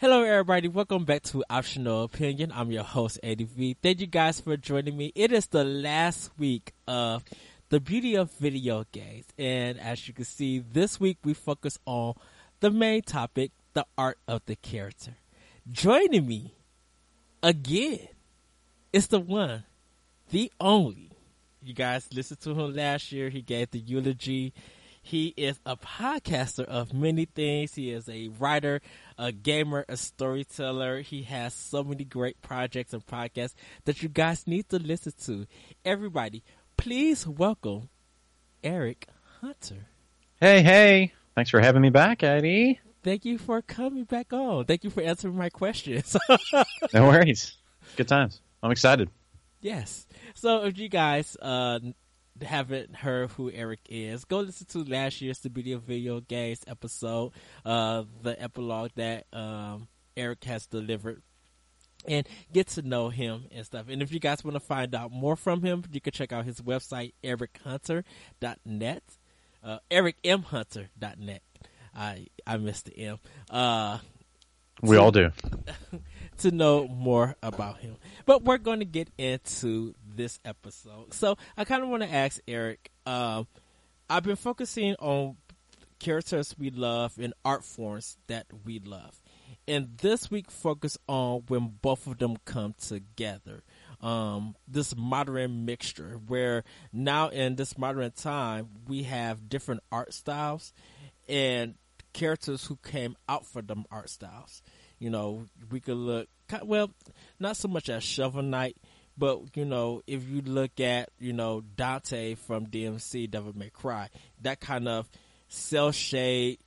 Hello, everybody. Welcome back to Optional Opinion. I'm your host, Eddie V. Thank you guys for joining me. It is the last week of the beauty of video games. And as you can see, this week we focus on the main topic, the art of the character. Joining me again is the one, the only. You guys listened to him last year. He gave the eulogy. He is a podcaster of many things. He is a writer, a gamer, a storyteller. He has so many great projects and podcasts that you guys need to listen to. Everybody, please welcome Eric Hunter. Hey, hey. Thanks for having me back, Eddie. Thank you for coming back on. Thank you for answering my questions. no worries. Good times. I'm excited. Yes. So if you guys uh, haven't heard who Eric is, go listen to last year's The Beauty of Video Games episode, uh, the epilogue that um, Eric has delivered. And get to know him and stuff. And if you guys want to find out more from him, you can check out his website, erichunter.net, uh, ericmhunter.net. I, I missed the M. Uh, we to, all do. to know more about him. But we're going to get into this episode. So I kind of want to ask Eric. Um, I've been focusing on characters we love and art forms that we love, and this week focus on when both of them come together. Um, this modern mixture where now in this modern time we have different art styles and characters who came out for them art styles. You know, we could look well, not so much as Shovel Knight, but you know, if you look at you know Dante from DMC Devil May Cry, that kind of cel shade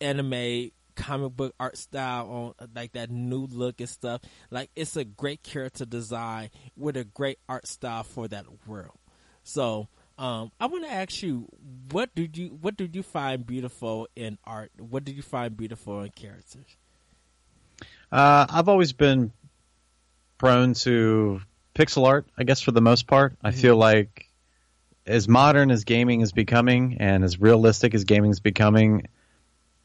anime comic book art style on like that new look and stuff. Like it's a great character design with a great art style for that world. So um, I want to ask you, what did you what did you find beautiful in art? What did you find beautiful in characters? Uh, I've always been prone to pixel art, I guess, for the most part. Mm-hmm. I feel like as modern as gaming is becoming and as realistic as gaming is becoming,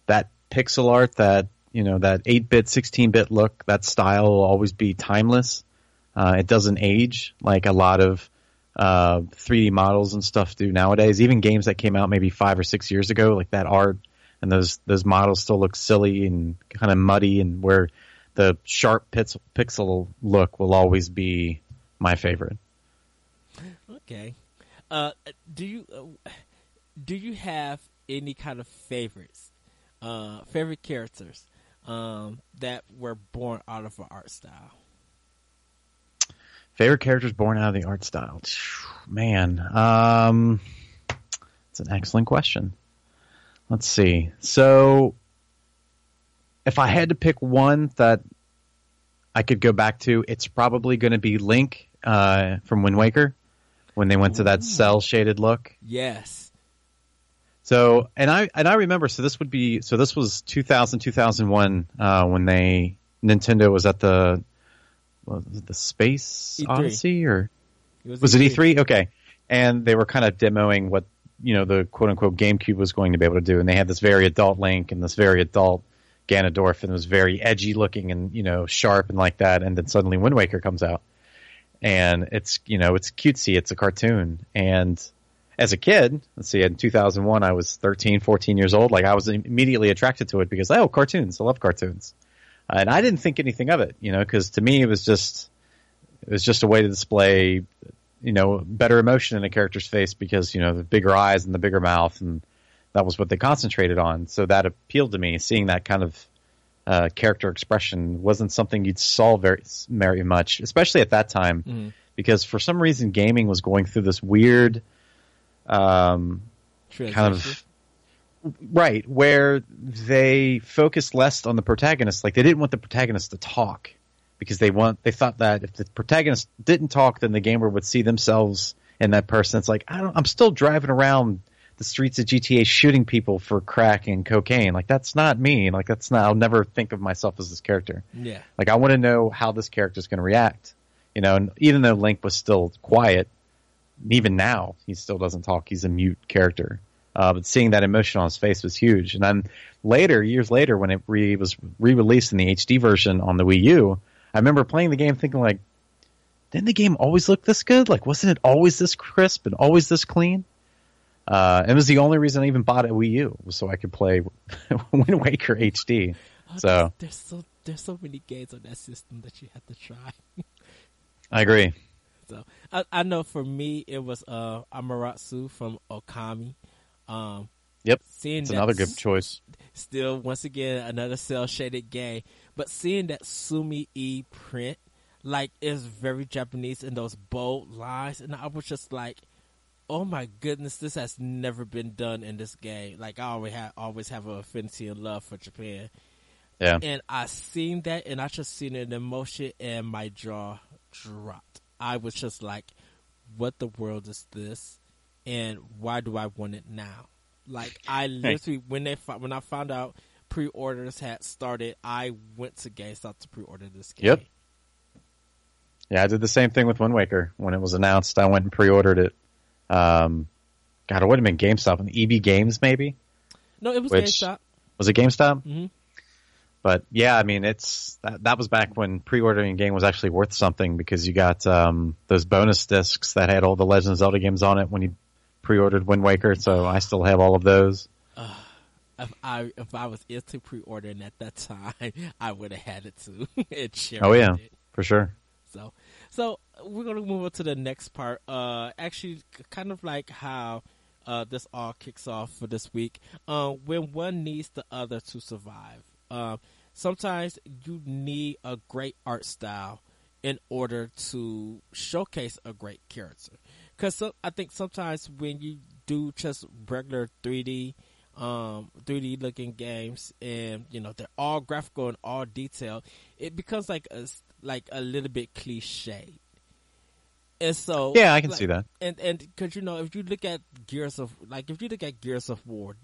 that pixel art, that you know, that 8-bit, 16-bit look, that style will always be timeless. Uh, it doesn't age like a lot of uh, 3D models and stuff do nowadays. Even games that came out maybe five or six years ago, like that art and those those models still look silly and kind of muddy, and where the sharp pixel, pixel look will always be my favorite. Okay. Uh, do you uh, do you have any kind of favorites, uh, favorite characters um, that were born out of an art style? Favorite characters born out of the art style, man. Um, it's an excellent question. Let's see. So, if I had to pick one that I could go back to, it's probably going to be Link uh, from Wind Waker when they went Ooh. to that cel shaded look. Yes. So, and I and I remember. So this would be. So this was 2000 2001 uh, when they Nintendo was at the was it the Space E3. Odyssey or it was, was E3. it E3? Okay, and they were kind of demoing what you know the quote unquote GameCube was going to be able to do, and they had this very adult Link and this very adult Ganondorf, and it was very edgy looking and you know sharp and like that. And then suddenly Wind Waker comes out, and it's you know it's cutesy, it's a cartoon. And as a kid, let's see, in 2001, I was 13, 14 years old. Like I was immediately attracted to it because oh, cartoons, I love cartoons, and I didn't think anything of it, you know, because to me it was just it was just a way to display you know better emotion in a character's face because you know the bigger eyes and the bigger mouth and that was what they concentrated on. So that appealed to me. Seeing that kind of uh, character expression wasn't something you'd saw very very much, especially at that time, mm-hmm. because for some reason gaming was going through this weird um, kind of right where they focused less on the protagonist. Like they didn't want the protagonist to talk because they want they thought that if the protagonist didn't talk, then the gamer would see themselves in that person. It's like I don't. I'm still driving around the streets of GTA shooting people for crack and cocaine. Like that's not me. Like that's not. I'll never think of myself as this character. Yeah. Like I want to know how this character is going to react. You know, and even though Link was still quiet, even now he still doesn't talk. He's a mute character. Uh, but seeing that emotion on his face was huge. And then later, years later, when it re- was re-released in the HD version on the Wii U, I remember playing the game thinking like, didn't the game always look this good? Like, wasn't it always this crisp and always this clean? Uh, it was the only reason I even bought a Wii U was so I could play Wind Waker HD. Oh, so there's, there's so there's so many games on that system that you have to try. I agree. So I, I, know for me it was uh Amaterasu from Okami. Um, yep, seeing it's another good choice. Still, once again, another cel shaded game, but seeing that Sumi E print like is very Japanese in those bold lines, and I was just like, oh my goodness, this has never been done in this game. Like I always have always have an affinity and love for Japan. Yeah. And I seen that and I just seen an emotion, and my jaw dropped. I was just like, what the world is this? And why do I want it now? Like I literally when they when I found out pre-orders had started, I went to GameStop to pre-order this game. Yep. Yeah, I did the same thing with Wind Waker when it was announced. I went and pre-ordered it um, God, it would have been GameStop and EB Games maybe. No, it was GameStop. Was it GameStop? Mm-hmm. But yeah, I mean, it's that, that was back when pre-ordering a game was actually worth something because you got um, those bonus discs that had all the Legend of Zelda games on it when you pre-ordered Wind Waker. So I still have all of those. Uh, if I if I was into pre-ordering at that time, I would have had it too. it oh yeah, it. for sure. So so we're gonna move on to the next part. Uh, actually, kind of like how uh, this all kicks off for this week. Uh, when one needs the other to survive. Uh, sometimes you need a great art style in order to showcase a great character. Because so, I think sometimes when you do just regular 3D, um, 3D looking games, and you know they're all graphical and all detailed, it becomes like a like a little bit cliche. And so, yeah, I can like, see that. And and because you know, if you look at Gears of like, if you look at Gears of War,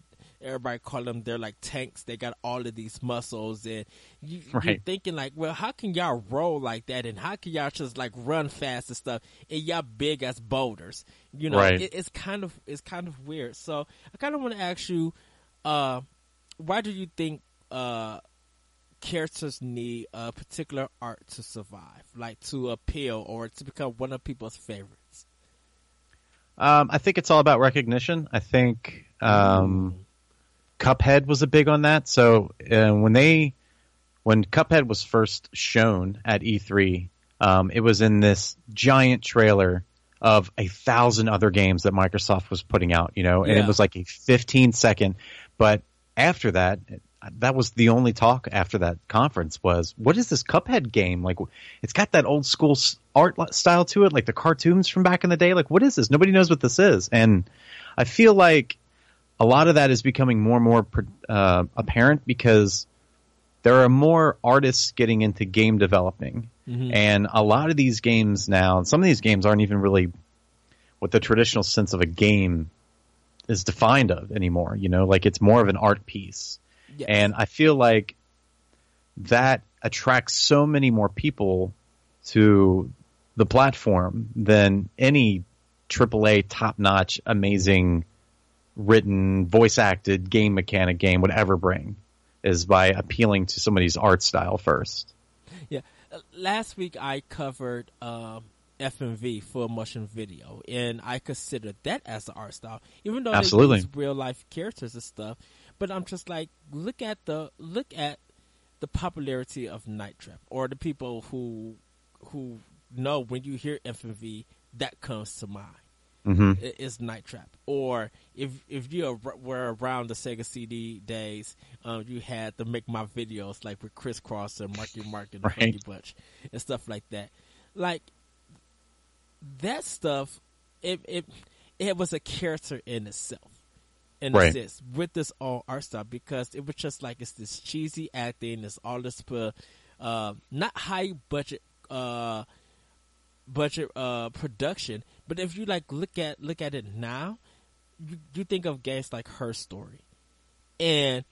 everybody call them they're like tanks. They got all of these muscles, and you, are thinking like, well, how can y'all roll like that, and how can y'all just like run fast and stuff, and y'all big as boulders? You know, right. it, it's kind of it's kind of weird. So I kind of want to ask you, uh, why do you think uh, characters need a particular art to survive, like to appeal or to become one of people's favorites? Um, I think it's all about recognition. I think um, Cuphead was a big on that. So uh, when they when Cuphead was first shown at E3, um, it was in this giant trailer of a thousand other games that Microsoft was putting out. You know, and yeah. it was like a 15 second. But after that, that was the only talk after that conference was what is this Cuphead game? Like it's got that old school art style to it, like the cartoons from back in the day. Like what is this? Nobody knows what this is, and I feel like a lot of that is becoming more and more uh, apparent because there are more artists getting into game developing, mm-hmm. and a lot of these games now, some of these games aren't even really what the traditional sense of a game is defined of anymore. You know, like it's more of an art piece Yes. And I feel like that attracts so many more people to the platform than any AAA top notch, amazing, written, voice acted game mechanic game would ever bring is by appealing to somebody's art style first. Yeah. Uh, last week I covered um, FMV, full motion video, and I considered that as an art style, even though Absolutely. they use real life characters and stuff. But I'm just like, look at the look at the popularity of Night Trap, or the people who who know when you hear FMV, that comes to mind. Mm-hmm. It's Night Trap, or if if you were around the Sega CD days, um, you had to make my videos like with Kris Kross and Marky Mark and right. Funky Bunch and stuff like that. Like that stuff, it it it was a character in itself in right. with this all art style because it was just like it's this cheesy acting, it's all this uh, not high budget uh, budget uh, production, but if you like look at look at it now, you, you think of games like Her Story, and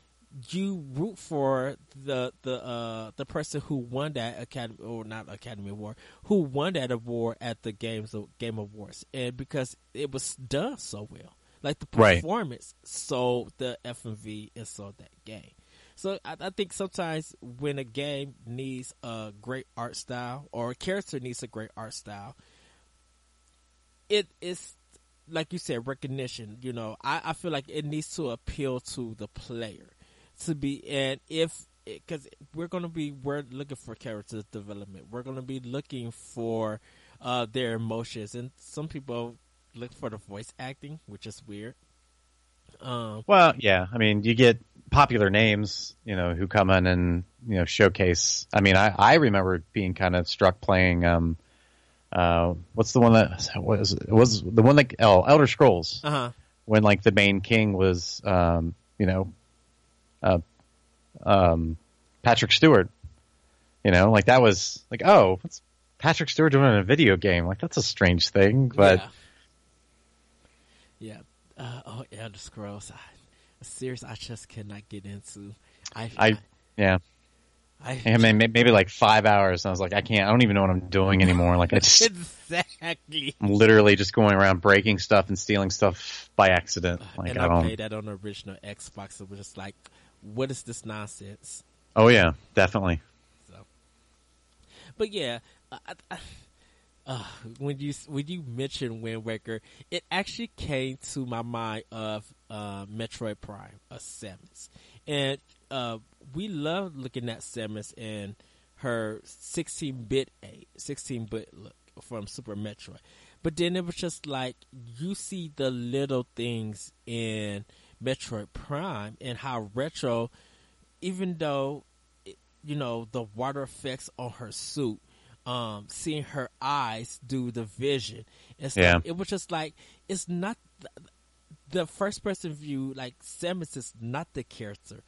you root for the the uh, the person who won that academy or not Academy Award, who won that award at the games Game Awards, and because it was done so well Like the performance right. sold the FMV and sold that game. So I, I, think sometimes when a game needs a great art style or a character needs a great art style, it is like you said recognition. You know, I, I feel like it needs to appeal to the player to be and if because we're going to be we're looking for character development. We're going to be looking for uh, their emotions, and some people look for the voice acting, which is weird. Um, well, yeah, I mean, you get popular names, you know, who come in and you know showcase. I mean, I I remember being kind of struck playing. Um, uh, what's the one that was it was the one that oh Elder Scrolls. Uh-huh. When like the main king was, um, you know, uh, um, Patrick Stewart. You know, like that was like, oh, what's Patrick Stewart doing in a video game? Like that's a strange thing, but yeah, yeah. Uh, oh, Elder Scrolls, I, a series I just cannot get into. I, I, I yeah. I, I mean, maybe like five hours. And I was like, I can't. I don't even know what I'm doing anymore. Like I just exactly. I'm literally just going around breaking stuff and stealing stuff by accident. Like and I, I played that on the original Xbox. It was just like, what is this nonsense? Oh yeah, definitely. So, but yeah, I, I, uh, when you when you mentioned Wind Waker, it actually came to my mind of uh, Metroid Prime, a Samus, and uh, we love looking at Samus and her 16-bit a 16-bit look from Super Metroid. But then it was just like you see the little things in Metroid Prime and how retro, even though you know the water effects on her suit, um, seeing her eyes do the vision, and yeah. it was just like it's not the, the first person view. Like Samus is not the character;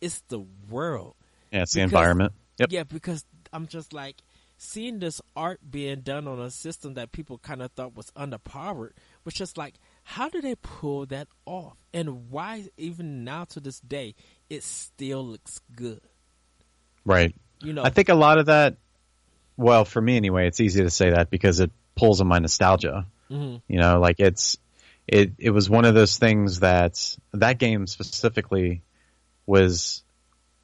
it's the world. Yeah, it's because, the environment. Yep. Yeah, because I'm just like seeing this art being done on a system that people kind of thought was underpowered was just like how do they pull that off? And why, even now to this day, it still looks good? Right. You know, I think a lot of that. Well, for me anyway, it's easy to say that because it pulls on my nostalgia. Mm-hmm. You know, like it's it. It was one of those things that that game specifically was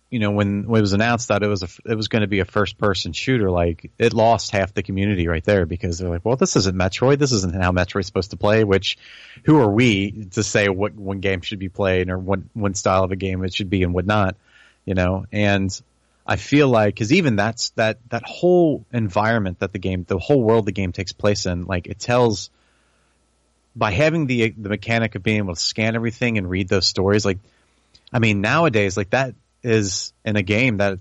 you know, when, when it was announced that it was a, it was going to be a first person shooter, like it lost half the community right there because they're like, well, this isn't Metroid. This isn't how Metroid's supposed to play. Which, who are we to say what one game should be played or what one style of a game it should be and what not? You know, and I feel like because even that's that that whole environment that the game, the whole world the game takes place in, like it tells by having the the mechanic of being able to scan everything and read those stories, like I mean, nowadays, like that is in a game that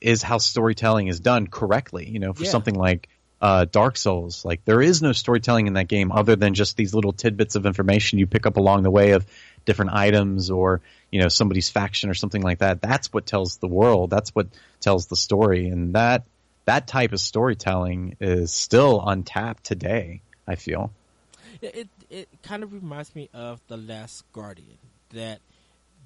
is how storytelling is done correctly. You know, for yeah. something like uh, Dark Souls, like there is no storytelling in that game other than just these little tidbits of information you pick up along the way of different items or you know somebody's faction or something like that. That's what tells the world. That's what tells the story, and that that type of storytelling is still untapped today. I feel. It it kind of reminds me of the Last Guardian that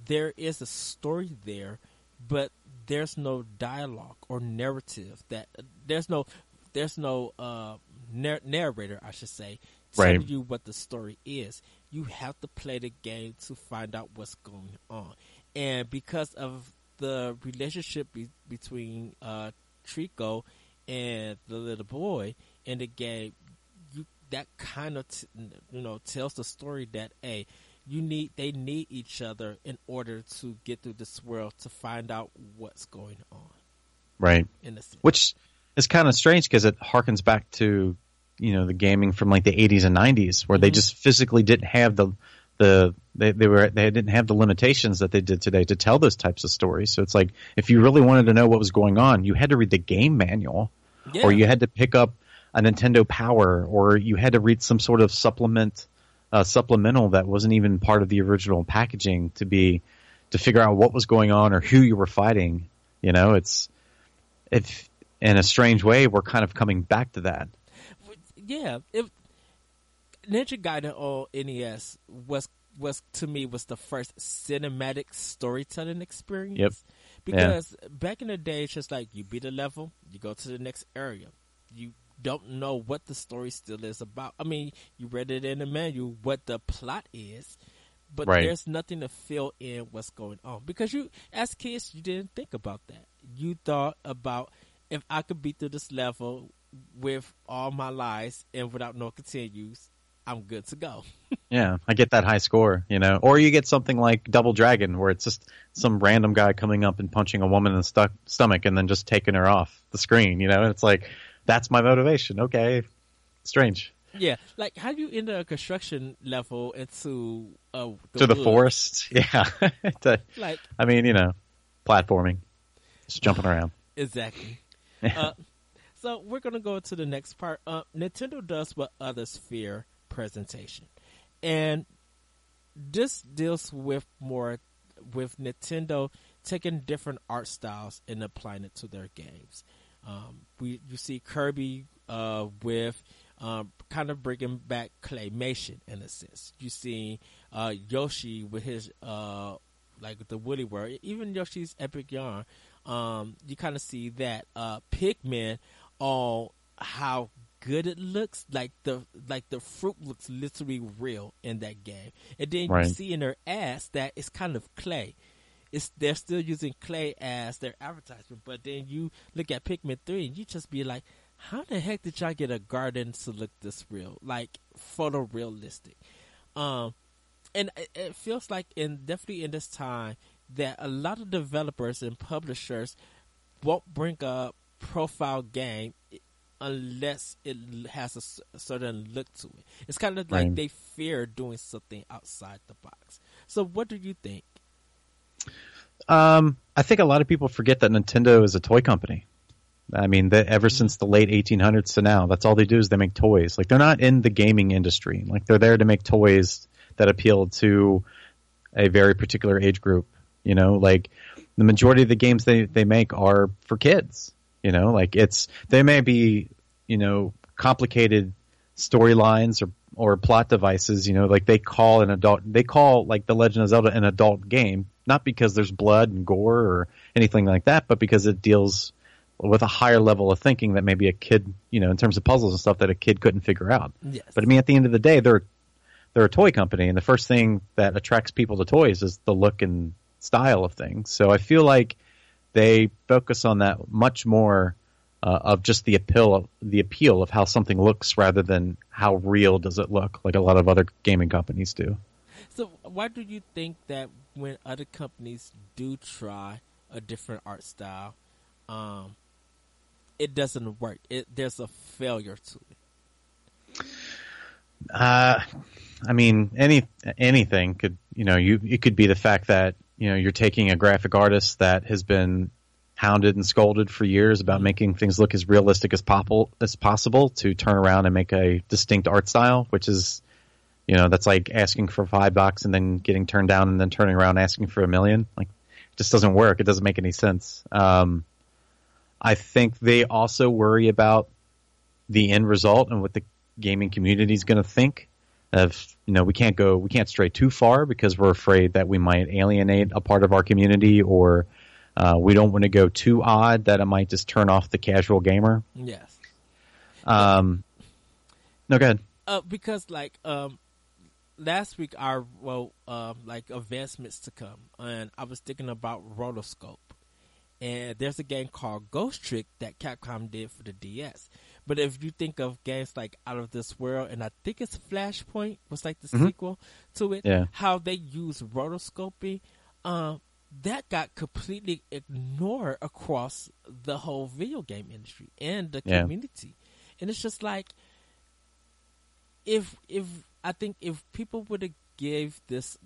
there is a story there, but there's no dialogue or narrative that there's no there's no uh, narr- narrator, I should say, telling right. you what the story is. You have to play the game to find out what's going on, and because of the relationship be- between uh, Trico and the little boy in the game, you that kind of t- you know tells the story that a hey, you need they need each other in order to get through this world to find out what's going on. Right. Which is kind of strange because it harkens back to you know the gaming from like the 80s and 90s where mm-hmm. they just physically didn't have the the they, they were they didn't have the limitations that they did today to tell those types of stories. So it's like if you really wanted to know what was going on, you had to read the game manual yeah. or you had to pick up a Nintendo Power or you had to read some sort of supplement uh, supplemental that wasn't even part of the original packaging to be to figure out what was going on or who you were fighting. You know, it's if in a strange way we're kind of coming back to that. Yeah, if Ninja Gaiden on NES was was to me was the first cinematic storytelling experience. Yep. Because yeah. back in the day, it's just like you beat a level, you go to the next area, you don't know what the story still is about. I mean, you read it in the manual what the plot is, but Right. there's nothing to fill in what's going on because you, as kids, you didn't think about that. You thought about if I could beat through this level with all my lives and without no continues, I'm good to go. Yeah, I get that high score, you know. Or you get something like Double Dragon, where it's just some random guy coming up and punching a woman in the stu- stomach and then just taking her off the screen, you know. It's like that's my motivation. Okay, strange. Yeah, like how do you enter a construction level into uh, the to the woods? forest, yeah. To- Like I mean, you know, platforming, just jumping around. exactly. uh, so we're gonna go to the next part. Uh, Nintendo does what others fear presentation, and this deals with more with Nintendo taking different art styles and applying it to their games. Um, we you see Kirby uh, with um, kind of bringing back claymation in a sense. You see uh, Yoshi with his uh, like the Woolly World, even Yoshi's Epic Yarn. Um, you kind of see that uh, Pikmin on how good it looks. Like the like the fruit looks literally real in that game, and then Right. you see in her ass that it's kind of clay. It's they're still using clay as their advertisement, but then you look at Pikmin three and you just be like, how the heck did y'all get a garden to look this real, like photorealistic? Um, and it, it feels like in definitely in this time that a lot of developers and publishers won't bring a profile game unless it has a certain look to it. It's kind of like Right. they fear doing something outside the box. So, what do you think? Um, I think a lot of people forget that Nintendo is a toy company. I mean, that ever since the late 1800s to now, that's all they do is they make toys. Like they're not in the gaming industry. Like they're there to make toys that appeal to a very particular age group. You know, like the majority of the games they they make are for kids. You know, like it's they may be you know complicated storylines or or plot devices. You know, like they call an adult they call like the Legend of Zelda an adult game, not because there's blood and gore or anything like that, but because it deals with a higher level of thinking that maybe a kid, you know, in terms of puzzles and stuff that a kid couldn't figure out. Yes. But I mean, at the end of the day, they're they're a toy company, and the first thing that attracts people to toys is the look and style of things. So I feel like they focus on that much more uh, of just the appeal of, the appeal of how something looks rather than how real does it look, like a lot of other gaming companies do. So, why do you think that when other companies do try a different art style, um, it doesn't work? It there's a failure to it. Uh, I mean, any anything could you know you it could be the fact that you know you're taking a graphic artist that has been hounded and scolded for years about making things look as realistic as possible as possible to turn around and make a distinct art style, which is you know that's like asking for five bucks and then getting turned down and then turning around asking for a million. Like, it just doesn't work. It doesn't make any sense. Um, I think they also worry about the end result and what the gaming community is going to think. Of you know, we can't go, we can't stray too far because we're afraid that we might alienate a part of our community, or uh, we don't want to go too odd that it might just turn off the casual gamer. Yes. Um, no, go ahead. Uh, because like um, last week I wrote um, like advancements to come, and I was thinking about rotoscope. And there's a game called Ghost Trick that Capcom did for the DS. But if you think of games like Out of This World, and I think it's Flashpoint was like the sequel to it, Yeah. how they use rotoscoping, um, that got completely ignored across the whole video game industry and the Yeah. community. And it's just like if if I think if people would have gave this-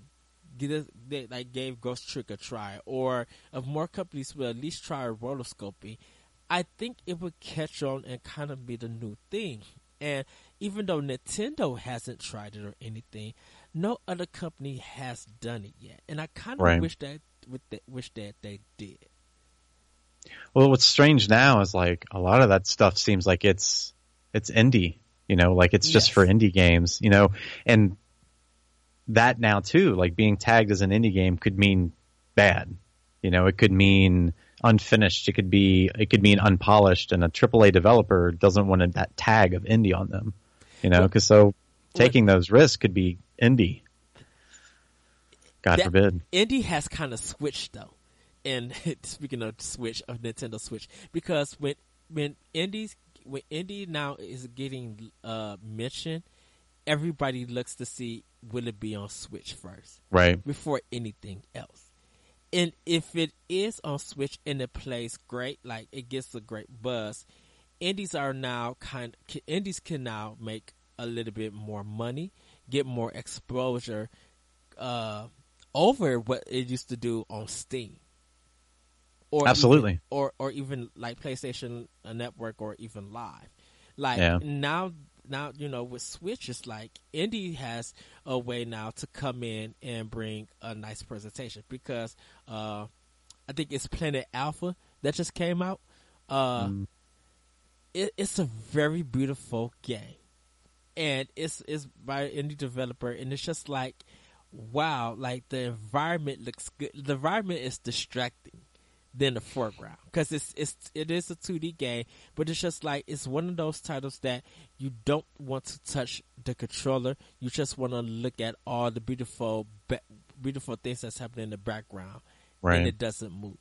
they like gave Ghost Trick a try, or if more companies would at least try rotoscoping, I think it would catch on and kind of be the new thing. And even though Nintendo hasn't tried it or anything, no other company has done it yet. And I kind of Right. wish that wish that they did. Well, what's strange now is like a lot of that stuff seems like it's it's indie, you know, like it's just for indie games, you know, and that now too, like being tagged as an indie game could mean bad, you know, it could mean unfinished, it could be it could mean unpolished, and a AAA developer doesn't want that tag of indie on them, you know, because so taking those risks could be indie. God that, forbid. Indie has kind of switched though. And speaking of Switch of Nintendo Switch, because when when indies when indie now is getting uh, mentioned, everybody looks to see will it be on Switch first, right, before anything else. And if it is on Switch and it plays great, like it gets a great buzz, indies are now kind. Indies can now make a little bit more money, get more exposure uh, over what it used to do on Steam. Or Absolutely. Even, or or even like PlayStation Network or even Live. Like yeah. now now you know with Switch it's like Indie has a way now to come in and bring a nice presentation because uh, I think it's Planet Alpha that just came out. Uh, mm. it, it's a very beautiful game, and it's it's by an indie developer, and it's just like wow, like the environment looks good. The environment is distracting than the foreground because it's it's it is a 2D game, but it's just like it's one of those titles that you don't want to touch the controller. You just want to look at all the beautiful beautiful things that's happening in the background, right. and it doesn't move.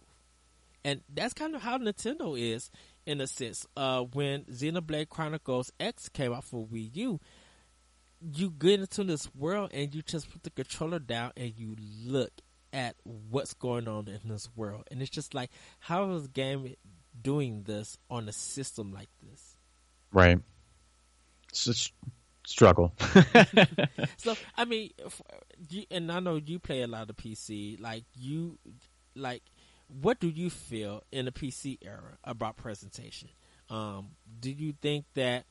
And that's kind of how Nintendo is in a sense. Uh, when Xenoblade Chronicles X came out for Wii U, you get into this world and you just put the controller down and you look at what's going on in this world. And it's just like, how is game doing this on a system like this? Right. It's just struggle. so, I mean, you, and I know you play a lot of PC. Like, you, like, what do you feel in the PC era about presentation? Um, do you think that,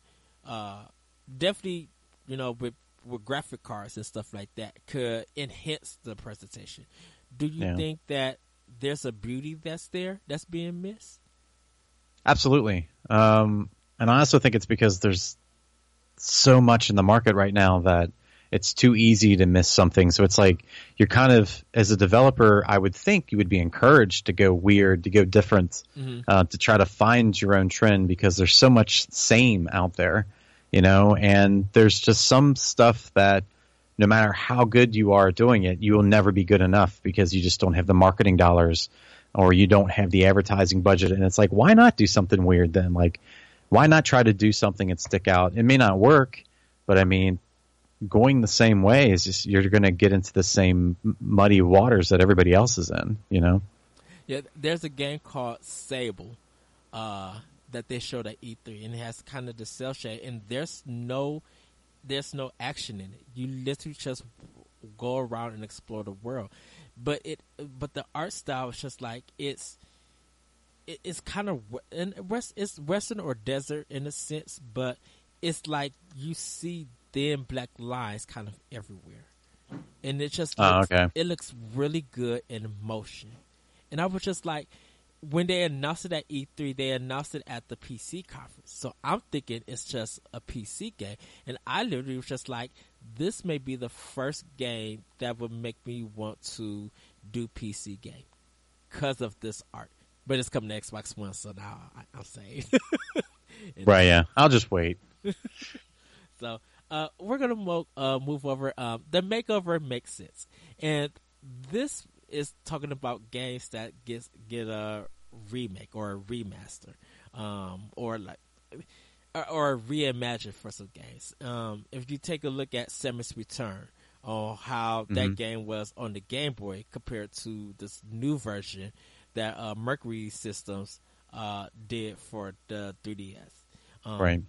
uh, definitely, you know, with with graphic cards and stuff like that could enhance the presentation. Do you yeah. think that there's a beauty that's there that's being missed? Absolutely. Um, and I also think it's because there's so much in the market right now that it's too easy to miss something. So it's like you're kind of, as a developer, I would think you would be encouraged to go weird, to go different, mm-hmm. uh, to try to find your own trend because there's so much same out there you know, and there's just some stuff that no matter how good you are doing it, you will never be good enough because you just don't have the marketing dollars or you don't have the advertising budget. And it's like, why not do something weird then? Like, why not try to do something and stick out? It may not work, but I mean, going the same way is just you're going to get into the same muddy waters that everybody else is in, you know? Yeah, there's a game called Sable. Uh, that they showed at E3, and it has kind of the cel shade, and there's no there's no action in it. You literally just go around and explore the world, but it but the art style is just like it's it, it's kind of and west it's western or desert in a sense, but it's like you see thin black lines kind of everywhere, and it just oh, looks, oh, okay. it looks really good in motion, and I was just like when they announced it at E3, they announced it at the PC conference. So I'm thinking it's just a PC game. And I literally was just like, this may be the first game that would make me want to do PC game because of this art. But it's coming to Xbox One, so now I, am saved. right, yeah. I'll just wait. so uh, we're going to mo- uh, move over. Um, the makeover makes sense. And this is talking about games that get get a remake or a remaster, um, or like or, or reimagine for some games. Um, if you take a look at Samus Return, on how mm-hmm. that game was on the Game Boy compared to this new version that uh, Mercury Systems uh, did for the 3DS. Um, right.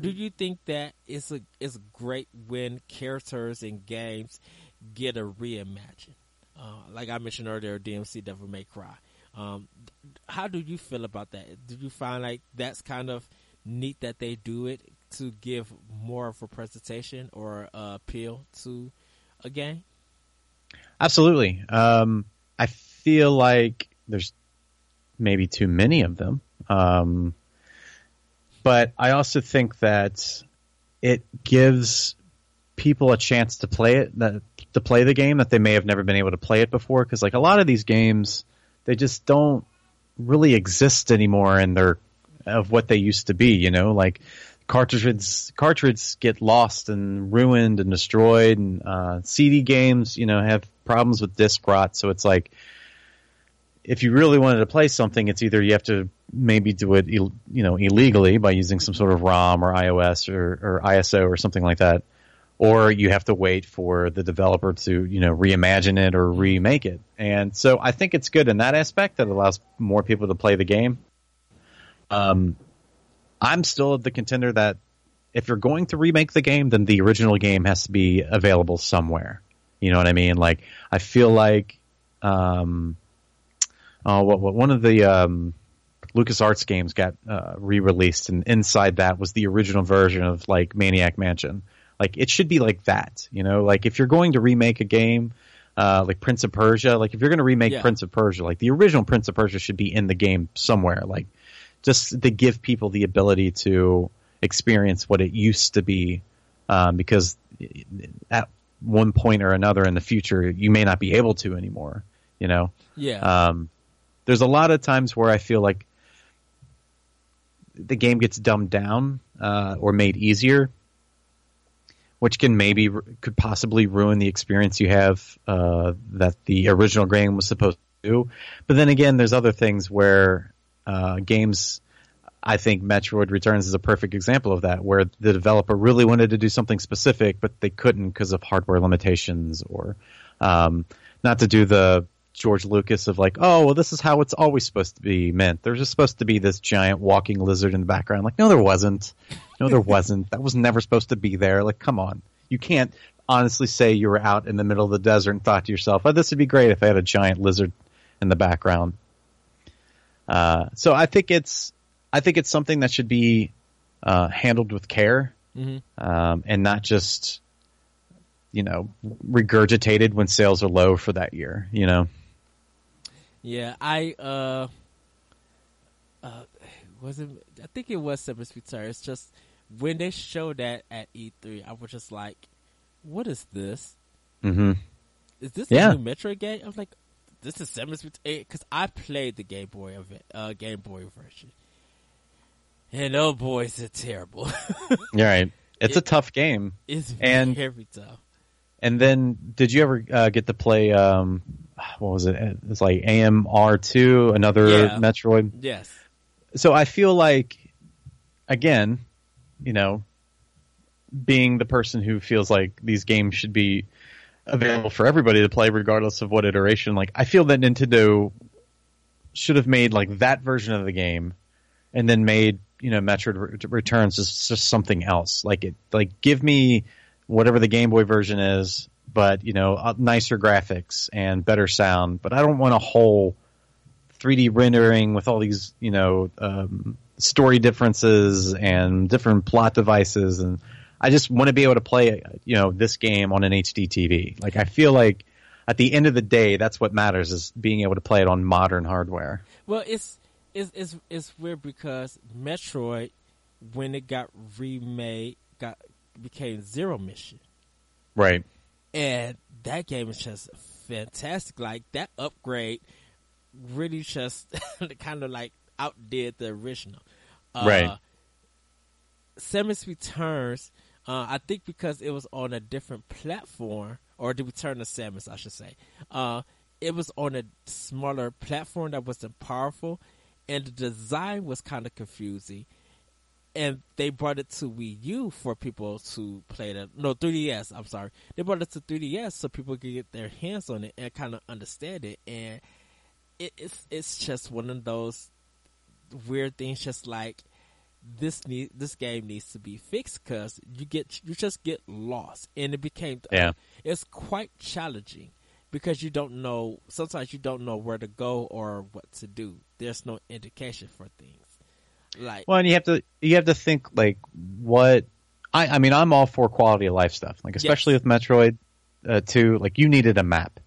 Do you think that it's a it's great when characters in games get a reimagine. Uh, like I mentioned earlier, DMC Devil May Cry. Um, how do you feel about that? Do you find like that's kind of neat that they do it to give more of a presentation or uh, appeal to a game? Absolutely. Um, I feel like there's maybe too many of them. Um, but I also think that it gives people a chance to play it that to play the game that they may have never been able to play it before because like a lot of these games they just don't really exist anymore and they're of what they used to be you know like cartridges cartridges get lost and ruined and destroyed, and uh, CD games, you know, have problems with disk rot. So it's like if you really wanted to play something, it's either you have to maybe do it, you know, illegally by using some sort of ROM or iOS or, or ISO or something like that, or you have to wait for the developer to, you know, reimagine it or remake it. And so I think it's good in that aspect that allows more people to play the game. Um, I'm still the contender that if you're going to remake the game, then the original game has to be available somewhere. You know what I mean? Like I feel like, um, uh, what, what one of the um, LucasArts games got uh, re-released, and inside that was the original version of like Maniac Mansion. Like it should be like that, you know. Like if you're going to remake a game, uh, like Prince of Persia, like if you're going to remake yeah. Prince of Persia, like the original Prince of Persia should be in the game somewhere. Like just to give people the ability to experience what it used to be, um, because at one point or another in the future, you may not be able to anymore. You know. Yeah. Um, there's a lot of times where I feel like the game gets dumbed down uh, or made easier, which can maybe could possibly ruin the experience you have uh, that the original game was supposed to do. But then again, there's other things where uh, games. I think Metroid Returns is a perfect example of that, where the developer really wanted to do something specific, but they couldn't because of hardware limitations, or um, not to do the George Lucas of like, oh, well, this is how it's always supposed to be meant. There's just supposed to be this giant walking lizard in the background. Like, no, there wasn't. No, there wasn't. That was never supposed to be there. Like, come on. You can't honestly say you were out in the middle of the desert and thought to yourself, oh, this would be great if I had a giant lizard in the background. Uh, so I think it's, I think it's something that should be uh, handled with care mm-hmm. um, and not just, you know, regurgitated when sales are low for that year. You know. Yeah, I uh, uh, wasn't. I think it was Samus Return. It's just when they showed that at E3, I was just like, "What is this? Mm-hmm. Is this yeah. new Metroid game?" I'm like, "This is Samus Return," because I played the Game Boy of it, uh, Game Boy version, and oh boy, is it terrible. You're right. It's it, a tough game. It's and, very tough. And then, did you ever uh, get to play um, what was it? It's like AMR two, another yeah. Metroid. Yes. So I feel like, again, you know, being the person who feels like these games should be available for everybody to play, regardless of what iteration. Like, I feel that Nintendo should have made like that version of the game, and then made you know Metroid Returns just just something else. Like it, like give me whatever the Game Boy version is but you know, uh, nicer graphics and better sound. But I don't want a whole 3D rendering with all these, you know, um, story differences and different plot devices. And I just want to be able to play, you know, this game on an HD TV. Like I feel like at the end of the day, that's what matters is being able to play it on modern hardware. Well, it's it's it's, it's weird because Metroid, when it got remade, got became Zero Mission. Right and that game is just fantastic. Like that upgrade really just kind of like outdid the original. Uh, right. Samus Returns, uh, I think because it was on a different platform, or the Return of Samus, I should say. Uh, it was on a smaller platform that wasn't powerful, and the design was kind of confusing and they brought it to Wii U for people to play the no 3DS. I'm sorry, they brought it to 3DS so people could get their hands on it and kind of understand it. And it, it's it's just one of those weird things. Just like this need this game needs to be fixed because you get you just get lost, and it became yeah. it's quite challenging because you don't know sometimes you don't know where to go or what to do. There's no indication for things. Like, well, and you have to you have to think like what I I mean I'm all for quality of life stuff. Like especially yes. with Metroid uh, 2, like you needed a map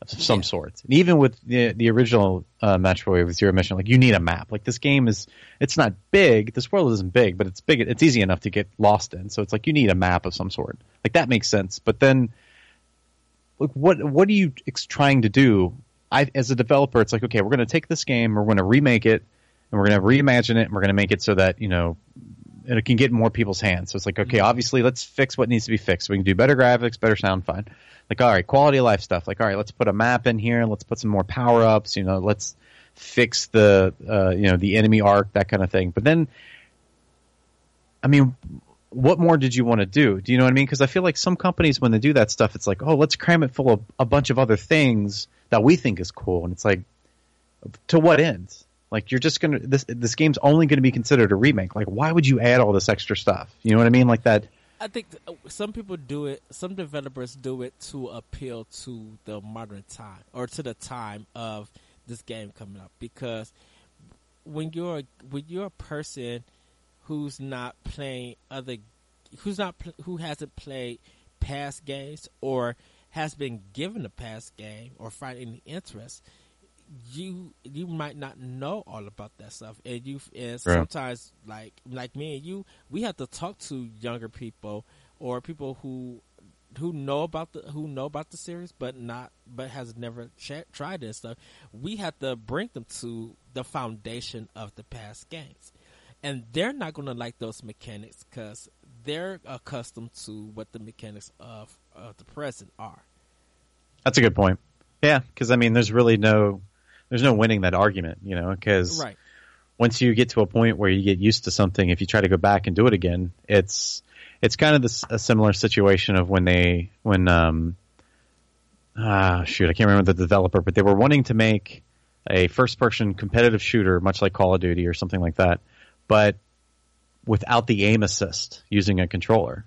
of some yeah. sort. And even with the the original uh, Metroid with Zero Mission, like you need a map. Like this game is it's not big. This world isn't big, but it's big. It's easy enough to get lost in. So it's like you need a map of some sort. Like that makes sense. But then, like what what are you trying to do? I as a developer, it's like okay, we're going to take this game, we're going to remake it and we're going to reimagine it and we're going to make it so that you know it can get in more people's hands. So it's like, okay, mm-hmm. obviously let's fix what needs to be fixed. We can do better graphics, better sound, fine. Like, all right, quality of life stuff. Like, all right, let's put a map in here. Let's put some more power ups. You know, let's fix the uh, you know the enemy arc, that kind of thing. But then, I mean, what more did you want to do? Do you know what I mean? Because I feel like some companies, when they do that stuff, it's like, oh, let's cram it full of a bunch of other things that we think is cool, and it's like, to what end? Like you're just gonna this this game's only to be considered a remake. Like why would you add all this extra stuff? You know what I mean? Like that. I think uh, some people do it. Some developers do it to appeal to the modern time or to the time of this game coming up. Because when you're when you're a person who's not playing other, who's not who hasn't played past games or has been given a past game or find any interest, you you might not know all about that stuff, and you and right. sometimes like like me and you, we have to talk to younger people or people who who know about the who know about the series, but not but has never ch- tried this stuff. We have to bring them to the foundation of the past games, and they're not going to like those mechanics because they're accustomed to what the mechanics of of the present are. That's a good point. Yeah, because I mean, there's really no there's no winning that argument, you know, because right. once you get to a point where you get used to something, if you try to go back and do it again, it's it's kind of this, a similar situation of when they when um ah shoot I can't remember the developer, but they were wanting to make a first person competitive shooter, much like Call of Duty or something like that, but without the aim assist using a controller.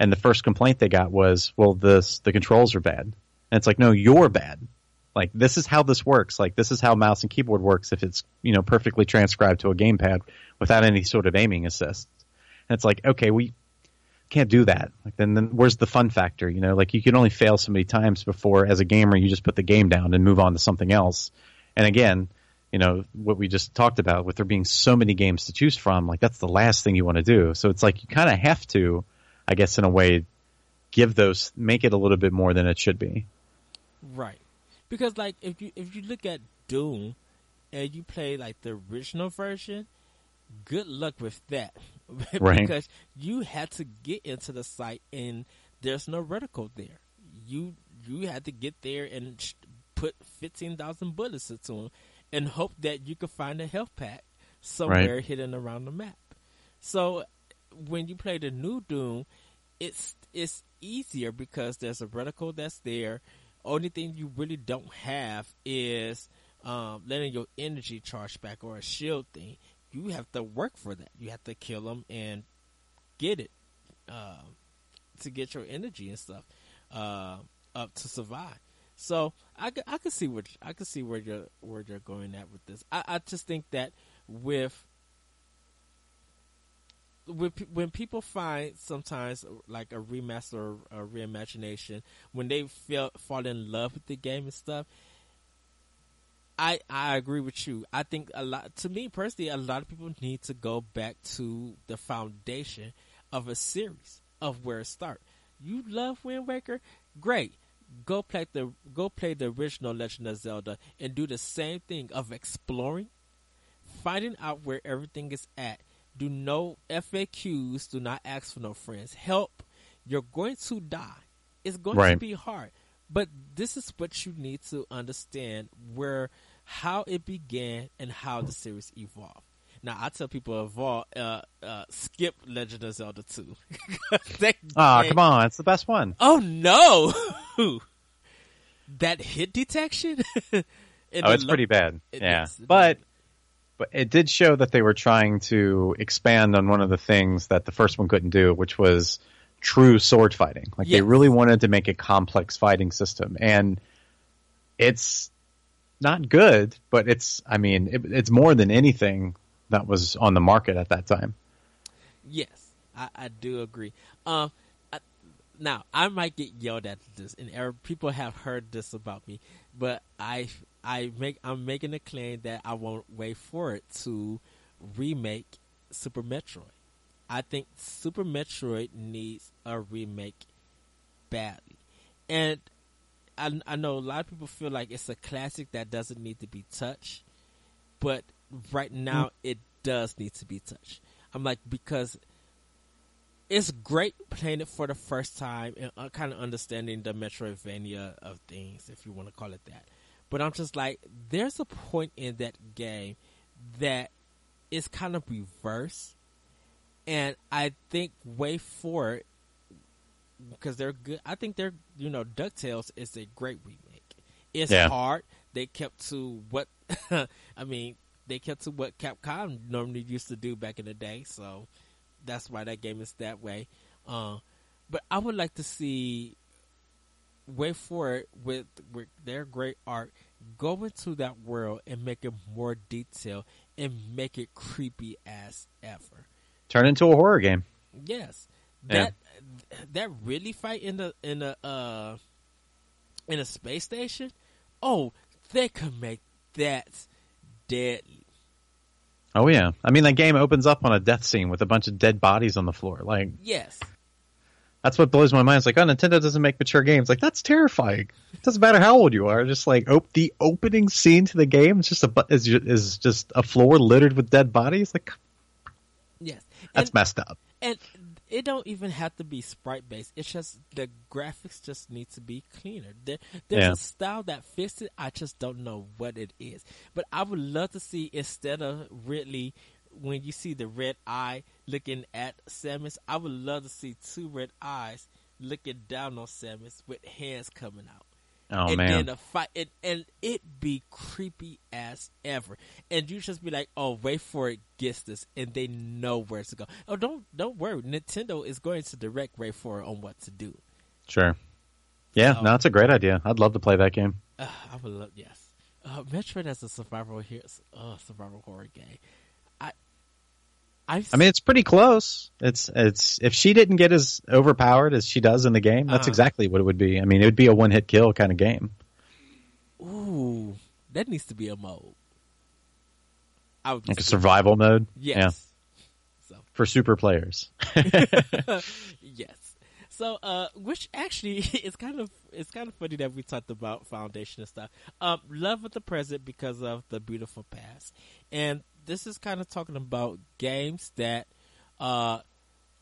And the first complaint they got was, well, this the controls are bad. And it's like, no, you're bad. Like this is how this works. Like this is how mouse and keyboard works if it's you know perfectly transcribed to a gamepad without any sort of aiming assist. And it's like okay, we can't do that. Like then, then where's the fun factor? You know, like you can only fail so many times before as a gamer you just put the game down and move on to something else. And again, you know what we just talked about with there being so many games to choose from. Like that's the last thing you want to do. So it's like you kind of have to, I guess, in a way, give those make it a little bit more than it should be. Right because like if you if you look at Doom and you play like the original version, good luck with that. right. because you had to get into the sight and there's no reticle there. You you had to get there and put fifteen thousand bullets into them and hope that you could find a health pack somewhere right. hidden around the map. So when you play the new Doom, it's it's easier because there's a reticle that's there. Only thing you really don't have is um, letting your energy charge back or a shield thing. You have to work for that. You have to kill them and get it uh, to get your energy and stuff uh, up to survive. So I, I can see what I can see where you're where you're going at with this. I, I just think that with when people find sometimes like a remaster or a reimagination when they feel fall in love with the game and stuff I I agree with you. I think a lot to me personally a lot of people need to go back to the foundation of a series of where it start. You love Wind Waker? Great. Go play the go play the original Legend of Zelda and do the same thing of exploring, finding out where everything is at do no FAQs. Do not ask for no friends. Help. You're going to die. It's going right. to be hard. But this is what you need to understand where how it began and how the series evolved. Now I tell people evolve uh, uh, skip Legend of Zelda 2. Ah, oh, come on, it's the best one. Oh no. that hit detection? oh, it's pretty bad. It yeah. But but it did show that they were trying to expand on one of the things that the first one couldn't do, which was true sword fighting. Like yes. they really wanted to make a complex fighting system, and it's not good, but it's I mean it, it's more than anything that was on the market at that time. Yes, I, I do agree. Um, I, now I might get yelled at this, and er, people have heard this about me, but I I make I'm making a claim that I won't wait for it to remake Super Metroid. I think Super Metroid needs a remake badly, and I, I know a lot of people feel like it's a classic that doesn't need to be touched, but right now mm. it does need to be touched. I'm like because it's great playing it for the first time and uh, kind of understanding the Metroidvania of things, if you want to call it that. But I'm just like, there's a point in that game that is kind of reverse, and I think WayForward because they're good. I think they're you know Ducktales is a great remake. It's yeah. hard. They kept to what I mean. They kept to what Capcom normally used to do back in the day. So that's why that game is that way. Uh, but I would like to see WayForward with with their great art go into that world and make it more detailed and make it creepy as ever. Turn into a horror game. Yes, that yeah. that really fight in the in the uh in a space station. Oh, they could make that deadly. Oh yeah, I mean that game opens up on a death scene with a bunch of dead bodies on the floor. Like yes, that's what blows my mind. It's like, oh, Nintendo doesn't make mature games. Like that's terrifying. It doesn't matter how old you are. Just like op- the opening scene to the game is just a is is just a floor littered with dead bodies. Like yes, that's and, messed up. And it don't even have to be sprite based. It's just the graphics just need to be cleaner. There, there's yeah. a style that fits it. I just don't know what it is. But I would love to see instead of Ridley, when you see the red eye looking at Samus, I would love to see two red eyes looking down on Samus with hands coming out. Oh and man! then a fight, and, and it be creepy as ever. And you just be like, "Oh, WayForward gets this," and they know where to go. Oh, don't don't worry, Nintendo is going to direct WayForward on what to do. Sure. Yeah, so, no, it's a great idea. I'd love to play that game. Uh, I would love, yes. Uh, Metroid as a survival here, uh, survival horror game. I've... i mean, it's pretty close. It's it's if she didn't get as overpowered as she does in the game, that's uh, exactly what it would be. I mean, it would be a one hit kill kind of game. Ooh, that needs to be a mode. I would like a survival mode. Yes. Yeah. So. For super players. yes. So, uh, which actually is kind of it's kind of funny that we talked about foundation and stuff. Um, love of the present because of the beautiful past, and this is kind of talking about games that uh,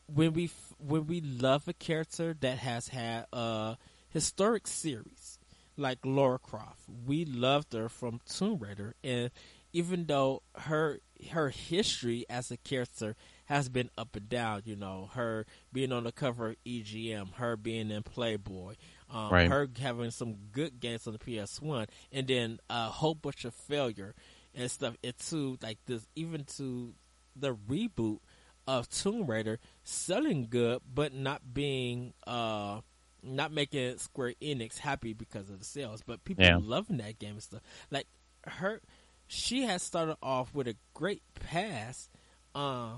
when we when we love a character that has had a historic series like Lara Croft, we loved her from Tomb Raider, and even though her her history as a character has been up and down, you know, her being on the cover of EGM, her being in Playboy, um, right. her having some good games on the PS One, and then a whole bunch of failure and stuff. It to like this, even to the reboot of Tomb Raider selling good, but not being uh not making Square Enix happy because of the sales, but people yeah. loving that game and stuff. Like her, she has started off with a great pass uh,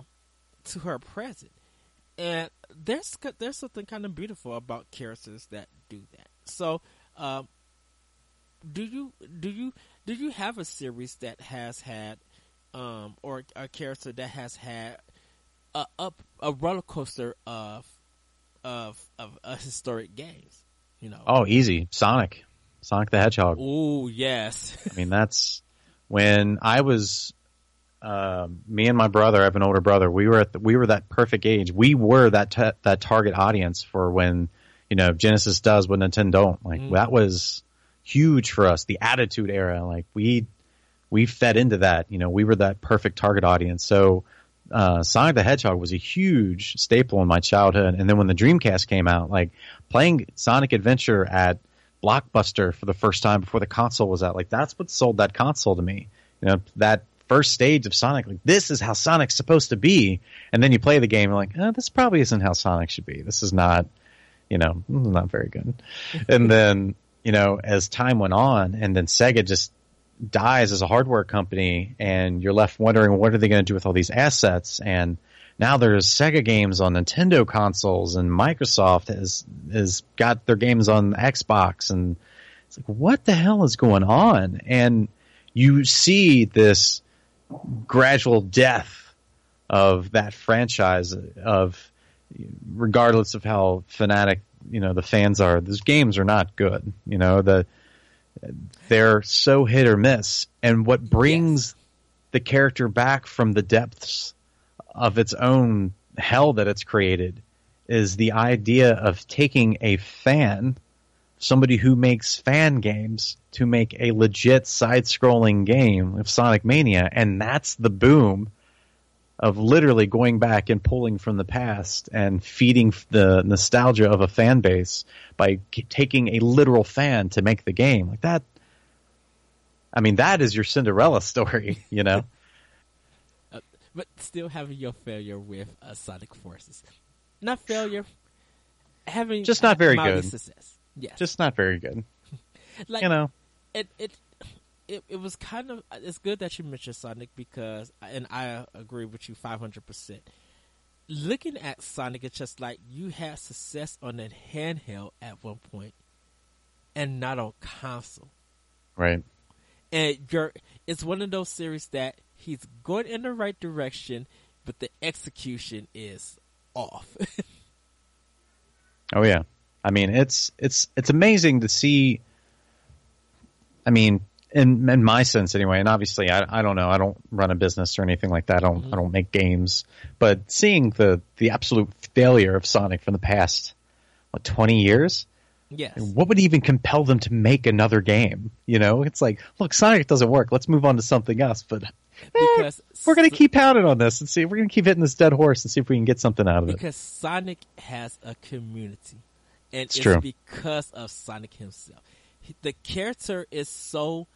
to her present, and there's there's something kind of beautiful about characters that do that. So, um, do you do you do you have a series that has had, um, or a character that has had a up a roller coaster of of of a historic games? You know. Oh, easy, Sonic, Sonic the Hedgehog. Oh yes. I mean that's when I was. Uh, me and my brother, I have an older brother. We were at the, we were that perfect age. We were that t- that target audience for when you know Genesis does what Nintendo don't. Like mm. that was huge for us. The Attitude Era, like we we fed into that. You know, we were that perfect target audience. So uh, Sonic the Hedgehog was a huge staple in my childhood. And then when the Dreamcast came out, like playing Sonic Adventure at Blockbuster for the first time before the console was out, like that's what sold that console to me. You know, that first stage of Sonic, like this is how Sonic's supposed to be. And then you play the game, and like, oh, this probably isn't how Sonic should be. This is not, you know, not very good. and then you know, as time went on, and then Sega just dies as a hardware company, and you're left wondering what are they going to do with all these assets? And now there's Sega games on Nintendo consoles, and Microsoft has has got their games on Xbox, and it's like, what the hell is going on? And you see this gradual death of that franchise of regardless of how fanatic you know the fans are. Those games are not good. You know the they're so hit or miss. And what brings yes. the character back from the depths of its own hell that it's created is the idea of taking a fan, somebody who makes fan games, to make a legit side-scrolling game of Sonic Mania, and that's the boom of literally going back and pulling from the past and feeding the nostalgia of a fan base by taking a literal fan to make the game like that. I mean, that is your Cinderella story, you know. uh, but still having your failure with uh, Sonic Forces, not failure, having just not very good success. Yes, just not very good. like you know, it it it, it was kind of it's good that you mentioned Sonic because and I agree with you 500%. Looking at Sonic it's just like you had success on that handheld at one point and not on console. Right. And you're it's one of those series that he's going in the right direction but the execution is off. oh yeah. I mean, it's it's it's amazing to see I mean, in in my sense anyway. And obviously, I I don't know. I don't run a business or anything like that. I don't mm-hmm. I don't make games. But seeing the the absolute failure of Sonic from the past what twenty years. Yes. What would even compel them to make another game? You know, it's like, look, Sonic doesn't work. Let's move on to something else. But eh, we're going to keep pounding on this and see. We're going to keep hitting this dead horse and see if we can get something out of because it. Because Sonic has a community, and it's, it's true. because of Sonic himself. The character is so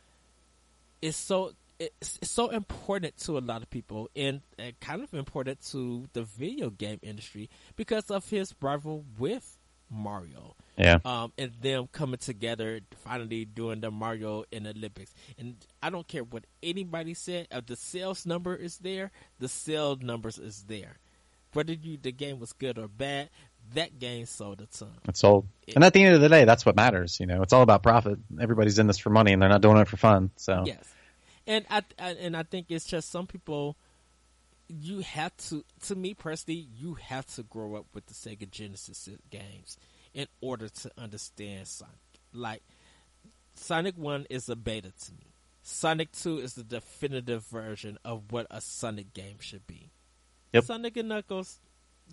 is so it's, it's, so important to a lot of people and, and, kind of important to the video game industry because of his rival with Mario. Yeah. Um, and them coming together, finally doing the Mario in the Olympics. And I don't care what anybody said. If the sales number is there, the sales numbers is there. Whether you the game was good or bad, that game sold a ton. It sold. It, and at the end of the day, that's what matters. You know, it's all about profit. Everybody's in this for money, and they're not doing it for fun. So yes, and I, I and I think it's just some people. You have to, to me personally, you have to grow up with the Sega Genesis games in order to understand Sonic. Like Sonic One is a beta to me. Sonic Two is the definitive version of what a Sonic game should be. Yep. Sonic and Knuckles,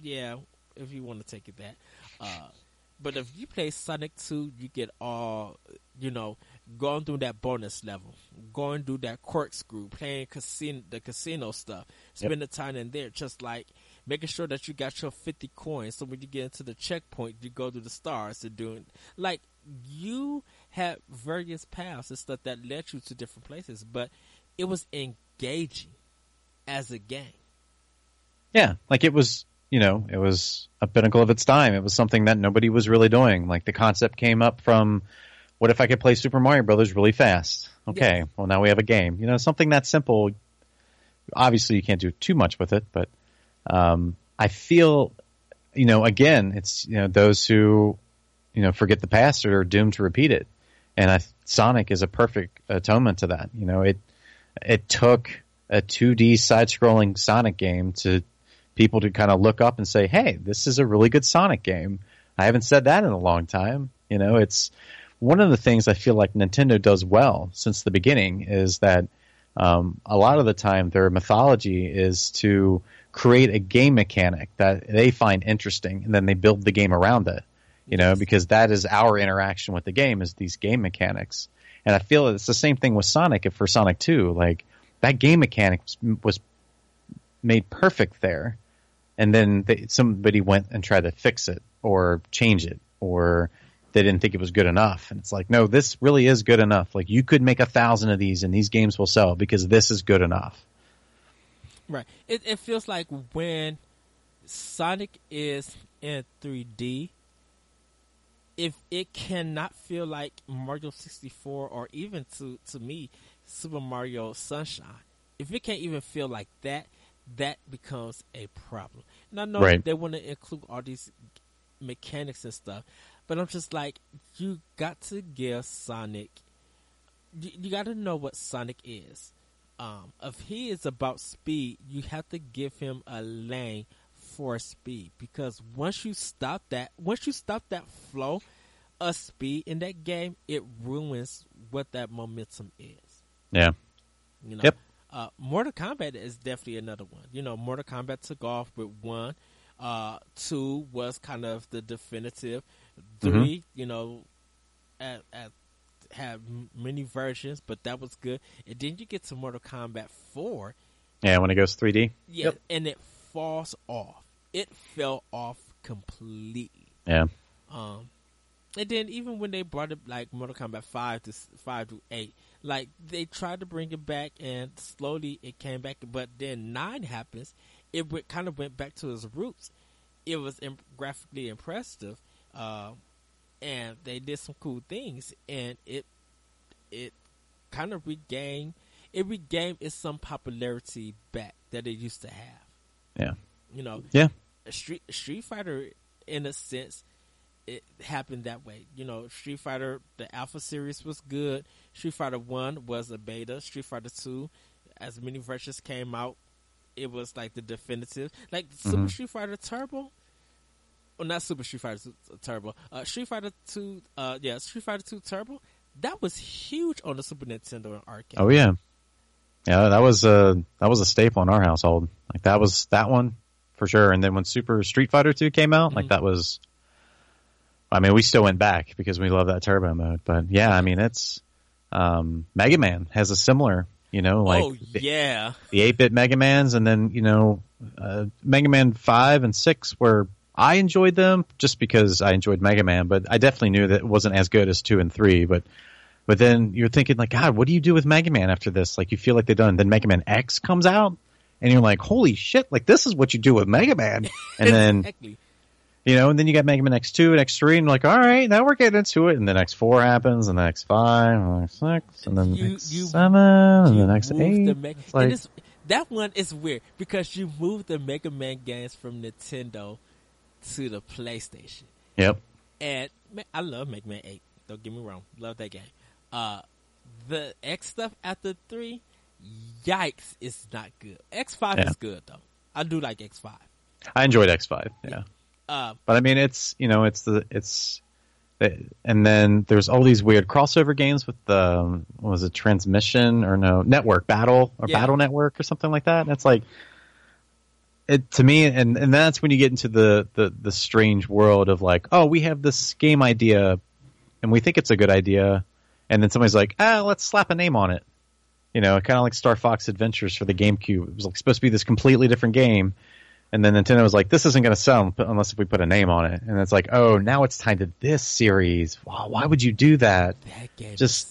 yeah, if you want to take it that. Uh, but if you play Sonic 2, you get all, you know, going through that bonus level, going through that corkscrew, playing casino, the casino stuff, spend yep. the time in there, just like making sure that you got your 50 coins. So when you get into the checkpoint, you go through the stars and doing, like, you had various paths and stuff that led you to different places, but it was engaging as a game. Yeah, like it was you know, it was a pinnacle of its time. It was something that nobody was really doing. Like the concept came up from, what if I could play Super Mario Brothers really fast? Okay, yes. well now we have a game. You know, something that simple. Obviously, you can't do too much with it, but um, I feel, you know, again, it's you know those who, you know, forget the past are doomed to repeat it, and I, Sonic is a perfect atonement to that. You know, it it took a 2D side-scrolling Sonic game to people to kind of look up and say, "Hey, this is a really good Sonic game." I haven't said that in a long time. You know, it's one of the things I feel like Nintendo does well since the beginning is that um, a lot of the time their mythology is to create a game mechanic that they find interesting, and then they build the game around it. You know, because that is our interaction with the game is these game mechanics. And I feel it's the same thing with Sonic for Sonic 2. Like that game mechanic was made perfect there and then they, somebody went and tried to fix it or change it or they didn't think it was good enough. And it's like no this really is good enough. Like you could make a thousand of these and these games will sell because this is good enough. Right. It, it feels like when sonic is in 3d if it cannot feel like mario 64 or even to, to me super mario sunshine if it can't even feel like that that becomes a problem. And I know right. they want to include all these mechanics and stuff, but I'm just like, you got to give Sonic, you, you got to know what Sonic is. Um, if he is about speed, you have to give him a lane for speed because once you stop that, once you stop that flow of speed in that game, it ruins what that momentum is. Yeah. You know? Yep. Uh, Mortal Kombat is definitely another one. You know, Mortal Kombat took off with one. Uh, two was kind of the definitive. 3 mm-hmm. you know, at, at had many versions, but that was good. And then you get to Mortal Kombat Four. Yeah, when it goes 3D. Yeah, yep. and it falls off. It fell off completely. Yeah. Um, and then even when they brought it like Mortal Kombat Five to Five to Eight, like they tried to bring it back, and slowly it came back. But then Nine happens. It went, kind of went back to its roots. It was imp- graphically impressive. Uh, and they did some cool things, and it it kind of regained it regained its some popularity back that it used to have. Yeah, you know. Yeah, Street Street Fighter, in a sense, it happened that way. You know, Street Fighter the Alpha series was good. Street Fighter One was a beta. Street Fighter Two, as many versions came out, it was like the definitive. Like mm-hmm. Super Street Fighter Turbo well, not Super Street Fighter Turbo. Uh, Street Fighter Two, uh, yeah, Street Fighter Two Turbo. That was huge on the Super Nintendo and arcade. Oh yeah, yeah, that was a that was a staple in our household. Like that was that one for sure. And then when Super Street Fighter Two came out, mm-hmm. like that was. I mean, we still went back because we love that turbo mode. But yeah, I mean, it's um, Mega Man has a similar, you know, like oh yeah, the eight bit Mega Mans, and then you know, uh, Mega Man five and six were I enjoyed them just because I enjoyed Mega Man, but I definitely knew that it wasn't as good as two and three. But but then you're thinking like, God, what do you do with Mega Man after this? Like you feel like they're done. Then Mega Man X comes out, and you're like, holy shit! Like this is what you do with Mega Man. And then exactly. You know, and then you got Mega Man X two and X three, and like, all right, now we're getting into it. And then X four happens, and then X five, and then X six, and then you, X you, seven, and then X eight. The like, that one is weird because you moved the Mega Man games from Nintendo to the PlayStation. Yep. And I love Mega Man Eight. Don't get me wrong, love that game. Uh, the X stuff after three, yikes, it's not good. X five yeah. is good though. I do like X five. I enjoyed X five. Yeah. Uh, but I mean, it's you know, it's the it's and then there's all these weird crossover games with the what was it transmission or no network battle or yeah. battle network or something like that and it's like it, to me, and, and that's when you get into the, the, the strange world of like, oh, we have this game idea, and we think it's a good idea, and then somebody's like, ah, let's slap a name on it. You know, kind of like Star Fox Adventures for the GameCube. It was like supposed to be this completely different game, and then Nintendo was like, this isn't going to sell unless if we put a name on it. And it's like, oh, now it's tied to this series. Wow, why would you do that? That game just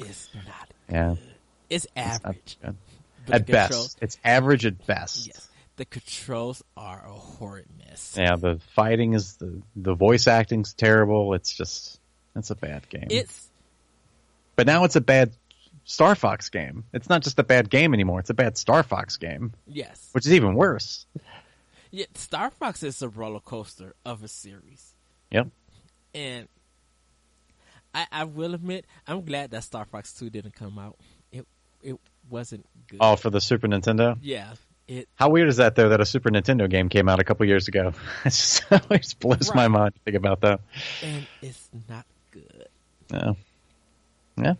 is not. Yeah, it's average. It's at best, it's average at best. Yes the controls are a horrid mess. Yeah, the fighting is the the voice acting's terrible. It's just it's a bad game. It's but now it's a bad Star Fox game. It's not just a bad game anymore. It's a bad Star Fox game. Yes, which is even worse. Yeah, Star Fox is a roller coaster of a series. Yep. And I, I will admit, I'm glad that Star Fox Two didn't come out. It it wasn't good. Oh, for the Super Nintendo. Yeah, it, How weird is that though that a Super Nintendo game came out a couple years ago? it just always blows right. my mind to think about that. And it's not good. Yeah. Yeah.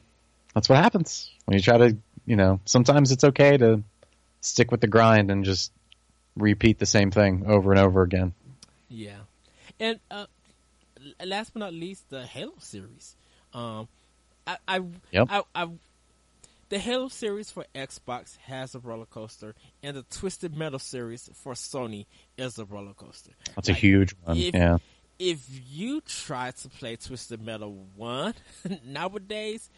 That's what happens when you try to, you know, sometimes it's okay to stick with the grind and just repeat the same thing over and over again. Yeah. And uh, last but not least, the Halo series. Um, I, I, yep. I, I the Halo series for Xbox has a roller coaster, and the Twisted Metal series for Sony is a roller coaster. That's like, a huge one. If, yeah. If you try to play Twisted Metal 1 nowadays,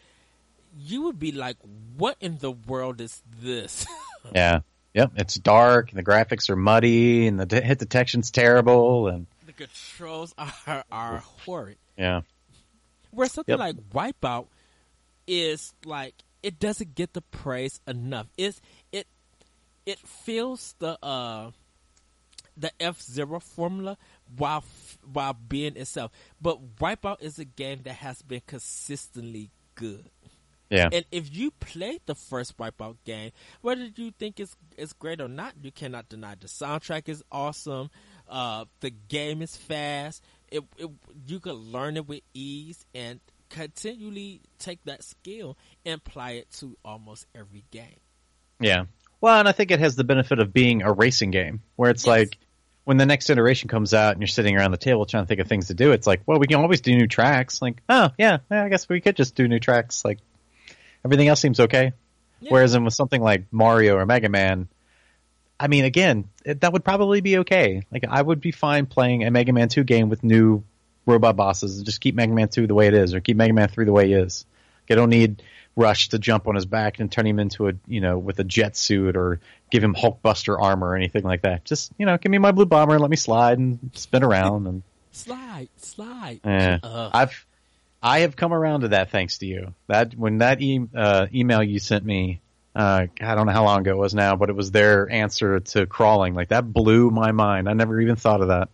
you would be like, what in the world is this? yeah. Yep. It's dark, and the graphics are muddy, and the hit detection's terrible, and the controls are, are horrid. Yeah. Where something yep. like Wipeout is like it doesn't get the praise enough. It's it it feels the uh the F Zero formula while while being itself. But Wipeout is a game that has been consistently good. Yeah. And if you played the first Wipeout game, whether you think it's it's great or not, you cannot deny the soundtrack is awesome. Uh, the game is fast. It, it you could learn it with ease, and continually take that skill and apply it to almost every game. Yeah. Well, and I think it has the benefit of being a racing game where it's yes. like when the next iteration comes out and you're sitting around the table trying to think of things to do, it's like, well, we can always do new tracks. Like, oh yeah, yeah I guess we could just do new tracks. Like everything else seems okay. Yeah. Whereas in with something like Mario or Mega Man, I mean, again, it, that would probably be okay. Like I would be fine playing a Mega Man 2 game with new robot bosses and just keep Mega Man 2 the way it is or keep Mega Man 3 the way it is. Like, I don't need Rush to jump on his back and turn him into a, you know, with a jet suit or give him Hulkbuster armor or anything like that. Just, you know, give me my blue bomber and let me slide and spin around and slide, slide. Yeah. Uh. I've I have come around to that thanks to you. That when that e- uh, email you sent me uh, I don't know how long ago it was now, but it was their answer to crawling. Like that blew my mind. I never even thought of that.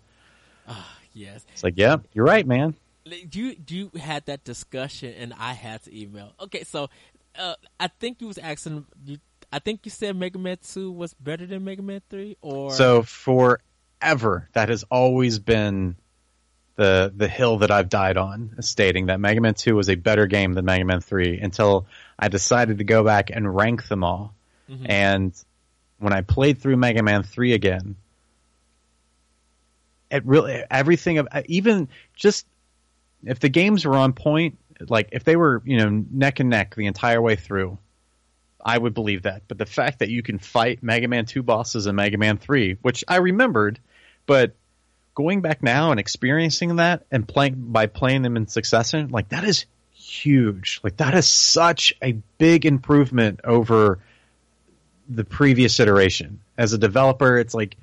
Uh, yes. It's like, yeah, you're right, man. You you had that discussion, and I had to email. Okay, so uh, I think you was asking. You, I think you said Mega Man Two was better than Mega Man Three, or so forever that has always been the the hill that I've died on, stating that Mega Man Two was a better game than Mega Man Three until I decided to go back and rank them all. Mm-hmm. And when I played through Mega Man 3 again, it really, everything of, even just, if the games were on point, like if they were, you know, neck and neck the entire way through, I would believe that. But the fact that you can fight Mega Man 2 bosses in Mega Man 3, which I remembered, but going back now and experiencing that and playing by playing them in succession, like that is huge. Like that is such a big improvement over the previous iteration. As a developer, it's like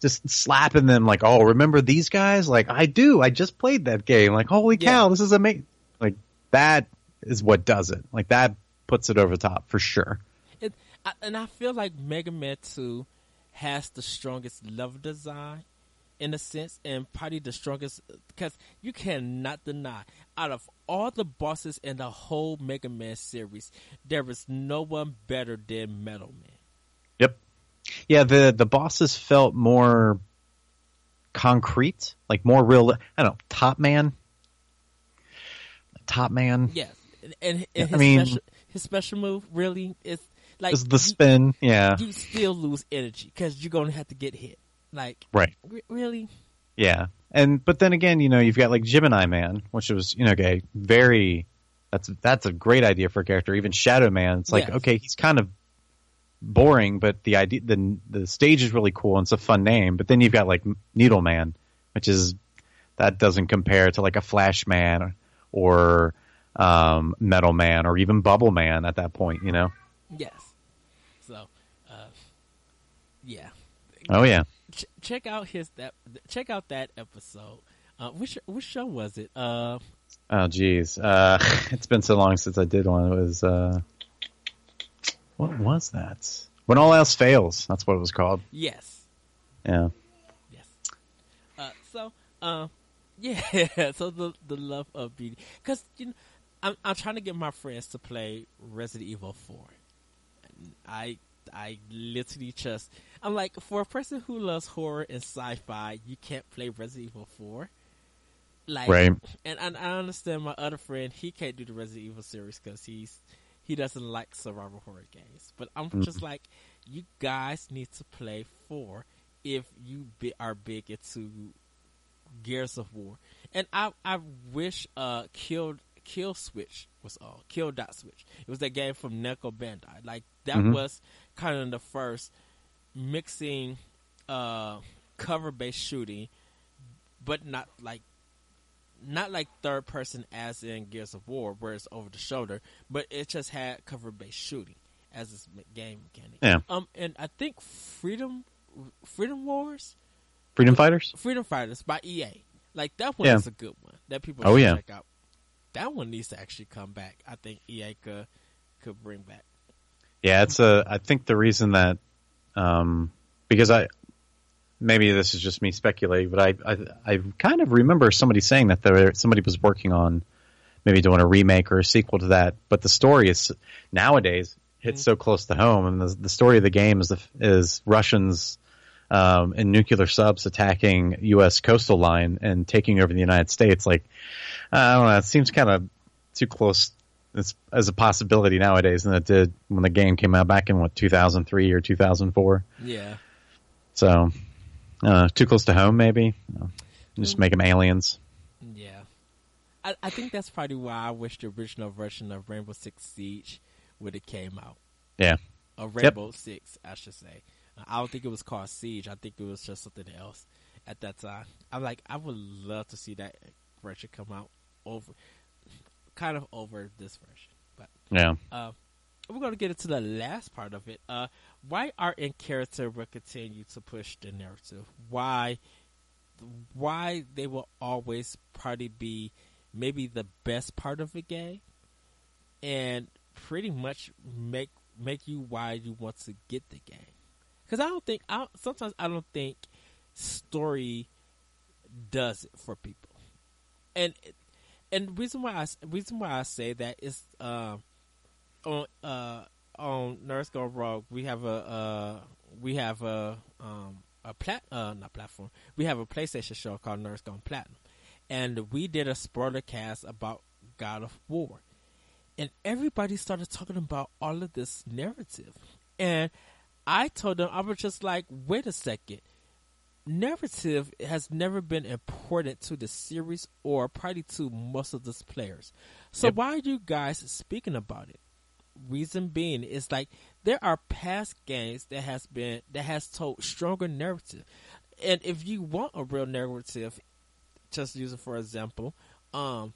just slapping them like, "Oh, remember these guys?" Like, "I do. I just played that game." Like, "Holy cow, yeah. this is amazing." Like that is what does it. Like that puts it over the top for sure. It, and I feel like Mega Man 2 has the strongest level design in a sense, and probably the strongest because you cannot deny out of all the bosses in the whole Mega Man series, there is no one better than Metal Man. Yep. Yeah, the the bosses felt more concrete, like more real. I don't know, Top Man. Top Man. Yes, and, and his I mean, special, his special move really is like the you, spin. Yeah, you still lose energy because you're gonna have to get hit. Like, right? R- really? Yeah, and but then again, you know, you've got like Gemini Man, which was you know, okay, very. That's that's a great idea for a character. Even Shadow Man, it's like yes. okay, he's kind of boring, but the idea the the stage is really cool and it's a fun name. But then you've got like Needle Man, which is that doesn't compare to like a Flash Man or um, Metal Man or even Bubble Man at that point, you know. Yes. So, uh, yeah. Oh yeah ch- check out his that check out that episode. Uh, which which show was it? Uh, oh geez, uh, it's been so long since I did one. It was uh, what was that? When all else fails. That's what it was called. Yes. Yeah. Yes. Uh, so, uh, yeah. So the the love of beauty, because you know, I'm I'm trying to get my friends to play Resident Evil Four. I I literally just I'm like for a person who loves horror and sci-fi, you can't play Resident Evil Four. Like, right. and I, I understand my other friend he can't do the Resident Evil series because he's he doesn't like survival horror games. But I'm mm just like, you guys need to play four if you be, are big into Gears of War. And I I wish uh killed Kill Switch was all Kill Dot Switch. It was that game from Namco Bandai. Like that mm-hmm. was kind of the first mixing uh, cover based shooting, but not like not like third person as in Gears of War, where it's over the shoulder, but it just had cover based shooting as its game mechanic. Yeah. Um, and I think Freedom Freedom Wars, Freedom Fighters, Freedom Fighters by EA. Like that one yeah. is a good one that people oh, yeah. check out. That one needs to actually come back. I think EA could could bring back. Yeah, it's a. I think the reason that um, because I maybe this is just me speculating, but I, I, I kind of remember somebody saying that there somebody was working on maybe doing a remake or a sequel to that, but the story is nowadays hits mm-hmm. so close to home, and the, the story of the game is the, is Russians um, and nuclear subs attacking U.S. coastal line and taking over the United States. Like I don't know, it seems kind of too close as, as a possibility nowadays than it did when the game came out back in what 2003 or 2004. Yeah. So, Uh, too close to home, maybe. Just mm. make them aliens. Yeah, I, I think that's probably why I wish the original version of Rainbow Six Siege would have came out. Yeah, a Rainbow yep. Six, I should say. I don't think it was called Siege. I think it was just something else at that time. I'm like, I would love to see that version come out over, kind of over this version. But yeah, uh, we're gonna get into the last part of it. Uh, why art and character will continue to push the narrative? Why, why they will always probably be maybe the best part of a game, and pretty much make make you why you want to get the game. Because I don't think I sometimes I don't think story does it for people, and and reason why I reason why I say that is um, on uh, on Nerds Gone Rogue we have a uh, we have a um, a plat uh, not platform. We have a PlayStation show called Nerds Gone Platinum, and we did a spoiler cast about God of War, and everybody started talking about all of this narrative, and I told them I was just like, wait a second. Narrative has never been important to the series or probably to most of the players. So yep. why are you guys speaking about it? Reason being is like there are past games that has been that has told stronger narrative. And if you want a real narrative, just use it for example, um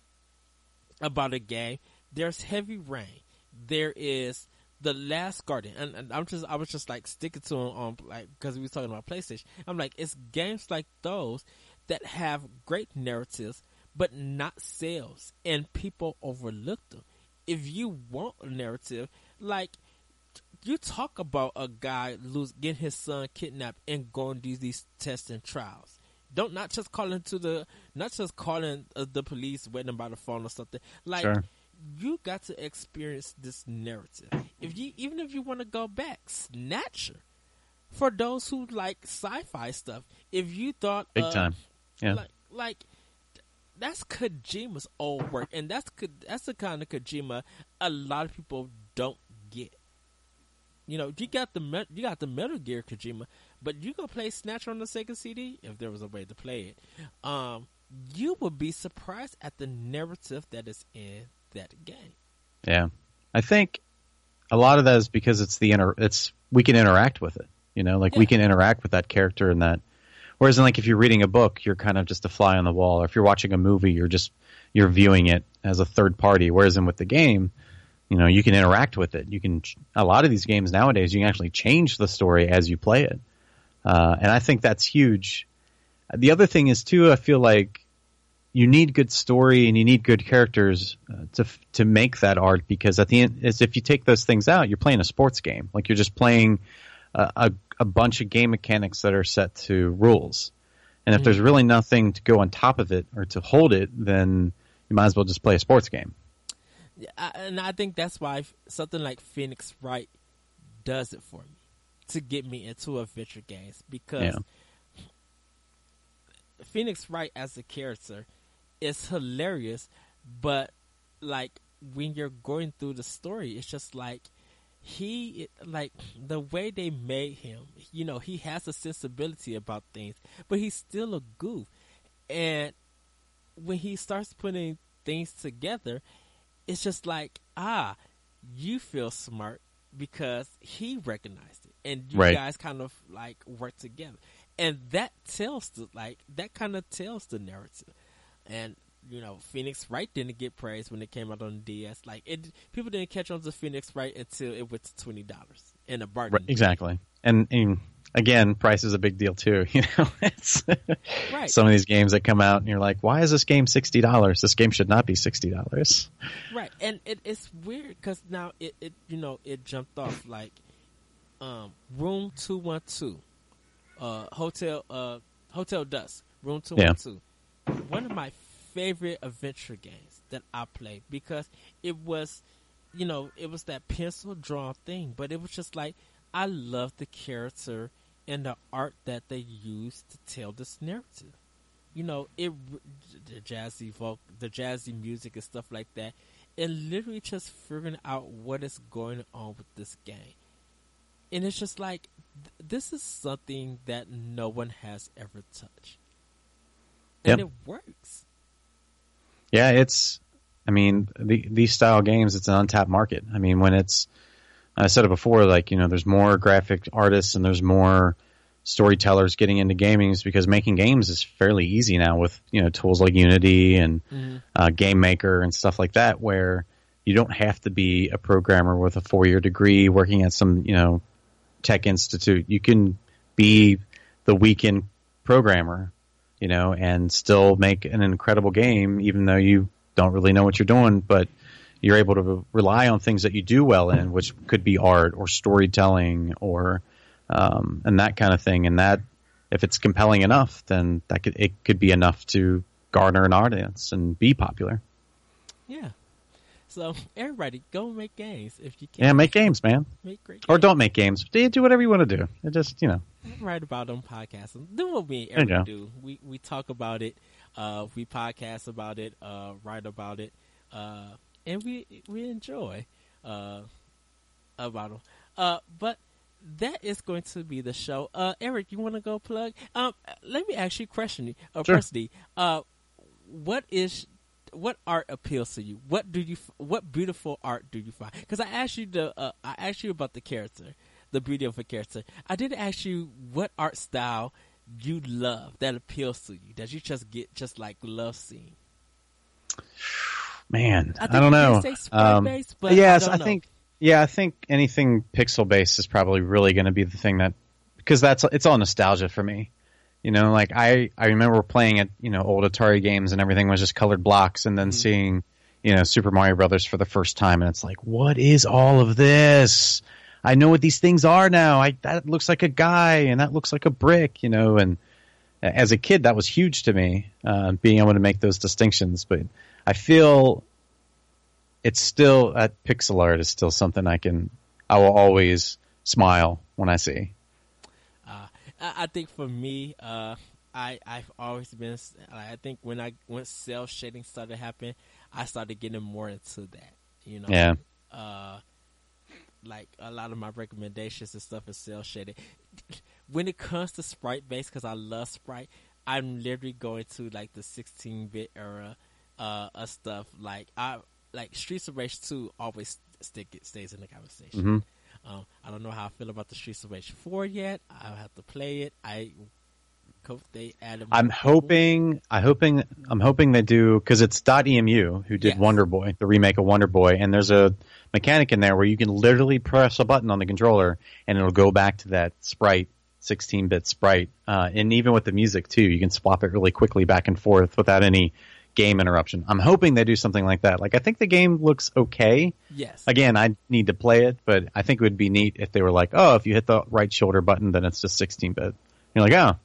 about a game, there's heavy rain. There is the Last Guardian, and, and, I'm just I was just like sticking to him on like because we were talking about PlayStation. I'm like it's games like those that have great narratives but not sales, and people overlook them. If you want a narrative, like you talk about a guy lose getting his son kidnapped and going these these tests and trials. Don't not just calling to the not just calling uh, the police waiting by the phone or something like. Sure you got to experience this narrative. If you even if you want to go back, Snatcher. For those who like sci-fi stuff, if you thought big uh, time, yeah, like, like that's Kojima's old work, and that's that's the kind of Kojima a lot of people don't get. You know, you got the you got the Metal Gear Kojima, but you go play Snatcher on the Sega CD if there was a way to play it. Um, you would be surprised at the narrative that is in that game. Yeah, I think a lot of that is because it's the inter- it's we can interact with it. You know, like yeah. we can interact with that character and that. Whereas, in like if you're reading a book, you're kind of just a fly on the wall. Or if you're watching a movie, you're just you're viewing it as a third party. Whereas, in with the game, you know, you can interact with it. You can a lot of these games nowadays, you can actually change the story as you play it, uh, and I think that's huge. The other thing is too, I feel like you need good story and you need good characters uh, to to make that art because at the end is if you take those things out you're playing a sports game like you're just playing a, a, a bunch of game mechanics that are set to rules and if mm-hmm. there's really nothing to go on top of it or to hold it then you might as well just play a sports game yeah, and I think that's why something like Phoenix Wright does it for me to get me into adventure games because yeah. Phoenix Wright as a character it's hilarious, but like when you're going through the story, it's just like he like the way they made him. You know, he has a sensibility about things, but he's still a goof. And when he starts putting things together, it's just like ah, you feel smart because he recognized it, and you right. guys kind of like work together, and that tells the like that kind of tells the narrative and you know Phoenix Wright didn't get praised when it came out on the DS. Like it, people didn't catch on to Phoenix Wright until it went to twenty dollars in a bargain. Right, exactly, and, and, again, price is a big deal too. You know, it's right. some of these games that come out and you're like, why is this game sixty dollars? This game should not be sixty dollars. Right, and it, it's weird because now it, it, you know, it jumped off like um, Room Two One Two, uh, Hotel, uh, Hotel Dusk, Room Two One Two. One of my favorite adventure games that I played because it was, you know, it was that pencil drawn thing, but it was just like I love the character and the art that they used to tell this narrative. You know, it the jazzy vocal, the jazzy music and stuff like that, and literally just figuring out what is going on with this game. And it's just like this is something that no one has ever touched, and yep. it works. Yeah, it's. I mean, the, these style games, it's an untapped market. I mean, when it's, I said it before, like you know, there's more graphic artists and there's more storytellers getting into gaming is because making games is fairly easy now with you know tools like Unity and mm-hmm. uh, Game Maker and stuff like that, where you don't have to be a programmer with a four year degree working at some you know tech institute. You can be the weekend programmer, you know, and still make an incredible game, even though you don't really know what you're doing, but you're able to rely on things that you do well in, which could be art or storytelling or um, and that kind of thing. And that, if it's compelling enough, then that could it could be enough to garner an audience and be popular. Yeah. So everybody, go make games if you can. Yeah, make games, man. Make great. Games. Or don't make games. Do whatever you want to do. It just you know. Write about them podcasts. Do what we ever do. We we talk about it. Uh, we podcast about it. Uh, write about it. Uh, and we we enjoy uh, about them. Uh, but that is going to be the show. Uh, Eric, you want to go plug? Um, let me ask you a question. Uh, sure. Uh, what is what art appeals to you? What do you what beautiful art do you find? Because I asked you the uh, I asked you about the character, the beauty of a character. I did ask you what art style you love that appeals to you that you just get just like love seeing. Man, I, I don't know. Um, based, yes, I, I think yeah, I think anything pixel based is probably really going to be the thing that because that's it's all nostalgia for me. You know, like I I remember playing at you know old Atari games and everything was just colored blocks, and then mm-hmm. seeing you know Super Mario Brothers for the first time, and it's like, what is all of this? I know what these things are now. I that looks like a guy, and that looks like a brick, you know. And as a kid, that was huge to me, uh, being able to make those distinctions. But I feel it's still that pixel art is still something I can I will always smile when I see. Uh, I think for me, uh, I I've always been. I think when I when cel shading started happening, I started getting more into that. You know. Yeah. Uh, like a lot of my recommendations and stuff is cel shading. when it comes to sprite based, because I love sprite, I'm literally going to like the 16 bit era uh, of stuff. Like I like Streets of Rage two always stick it stays in the conversation. Mm-hmm. Um, I don't know how I feel about the Streets of Rage four yet. I'll have to play it. I hope they add. I'm hoping. I hoping. I'm hoping they do because it's Dotemu who did yes. Wonder Boy, the remake of Wonder Boy, and there's a mechanic in there where you can literally press a button on the controller and it'll go back to that sprite 16-bit sprite, uh, and even with the music too, you can swap it really quickly back and forth without any game interruption. I'm hoping they do something like that. Like I think the game looks okay. Yes. Again, I need to play it, but I think it would be neat if they were like, oh, if you hit the right shoulder button, then it's just 16 bit. You're like, oh,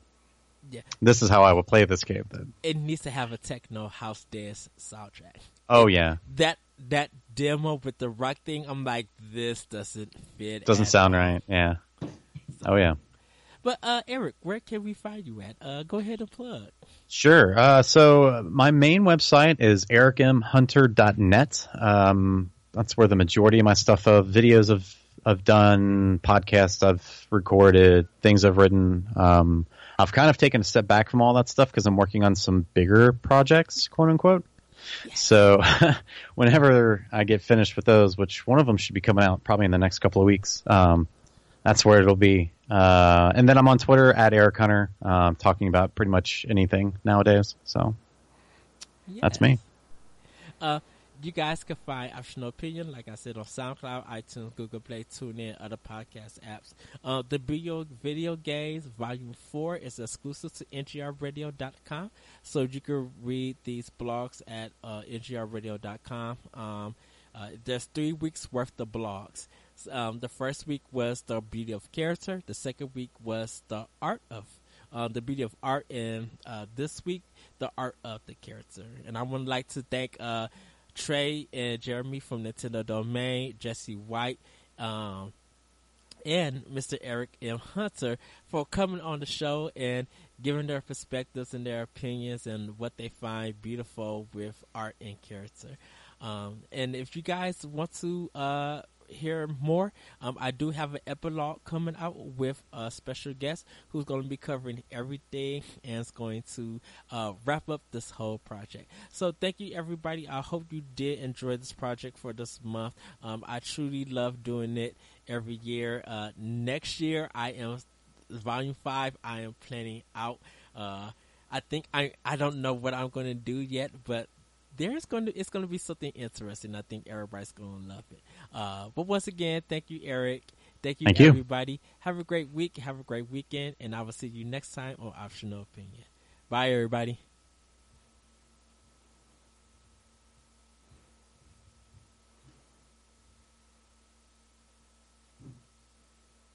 yeah. This is how I will play this game. Then it needs to have a techno house dance soundtrack. Oh yeah. That that demo with the rock thing, I'm like, this doesn't fit. Doesn't sound all. right. Yeah. So, oh yeah. But uh, Eric, where can we find you at? Uh, go ahead and plug. Sure. Uh, so my main website is ericmhunter.net. Um, that's where the majority of my stuff of videos of I've done, podcasts I've recorded, things I've written. Um, I've kind of taken a step back from all that stuff because I'm working on some bigger projects, quote unquote. Yes. So whenever I get finished with those, which one of them should be coming out probably in the next couple of weeks, um, that's where it'll be. Uh, and then I'm on Twitter at Eric Hunter, uh, talking about pretty much anything nowadays. So yes. that's me. Uh, you guys can find Optional Opinion, like I said, on SoundCloud, iTunes, Google Play, TuneIn, other podcast apps. Uh, the video video games volume four is exclusive to ngrradio.com, so you can read these blogs at uh, ngrradio.com. Um, uh, there's three weeks worth of blogs. Um, the first week was the beauty of character. The second week was the art of uh, the beauty of art, and uh, this week the art of the character. And I would like to thank uh, Trey and Jeremy from Nintendo Domain, Jesse White, um, and Mr. Eric M. Hunter for coming on the show and giving their perspectives and their opinions and what they find beautiful with art and character. Um, and if you guys want to uh, hear more, um, I do have an epilogue coming out with a special guest who's going to be covering everything and is going to uh, wrap up this whole project. So thank you, everybody. I hope you did enjoy this project for this month. Um, I truly love doing it every year. Uh, next year, I am volume five. I am planning out. Uh, I think I I don't know what I'm going to do yet, but there's going to it's going to be something interesting. I think everybody's going to love it. Uh, but once again, thank you, Eric. Thank you, thank everybody. You. Have a great week. Have a great weekend, and I will see you next time on Optional Opinion. Bye, everybody.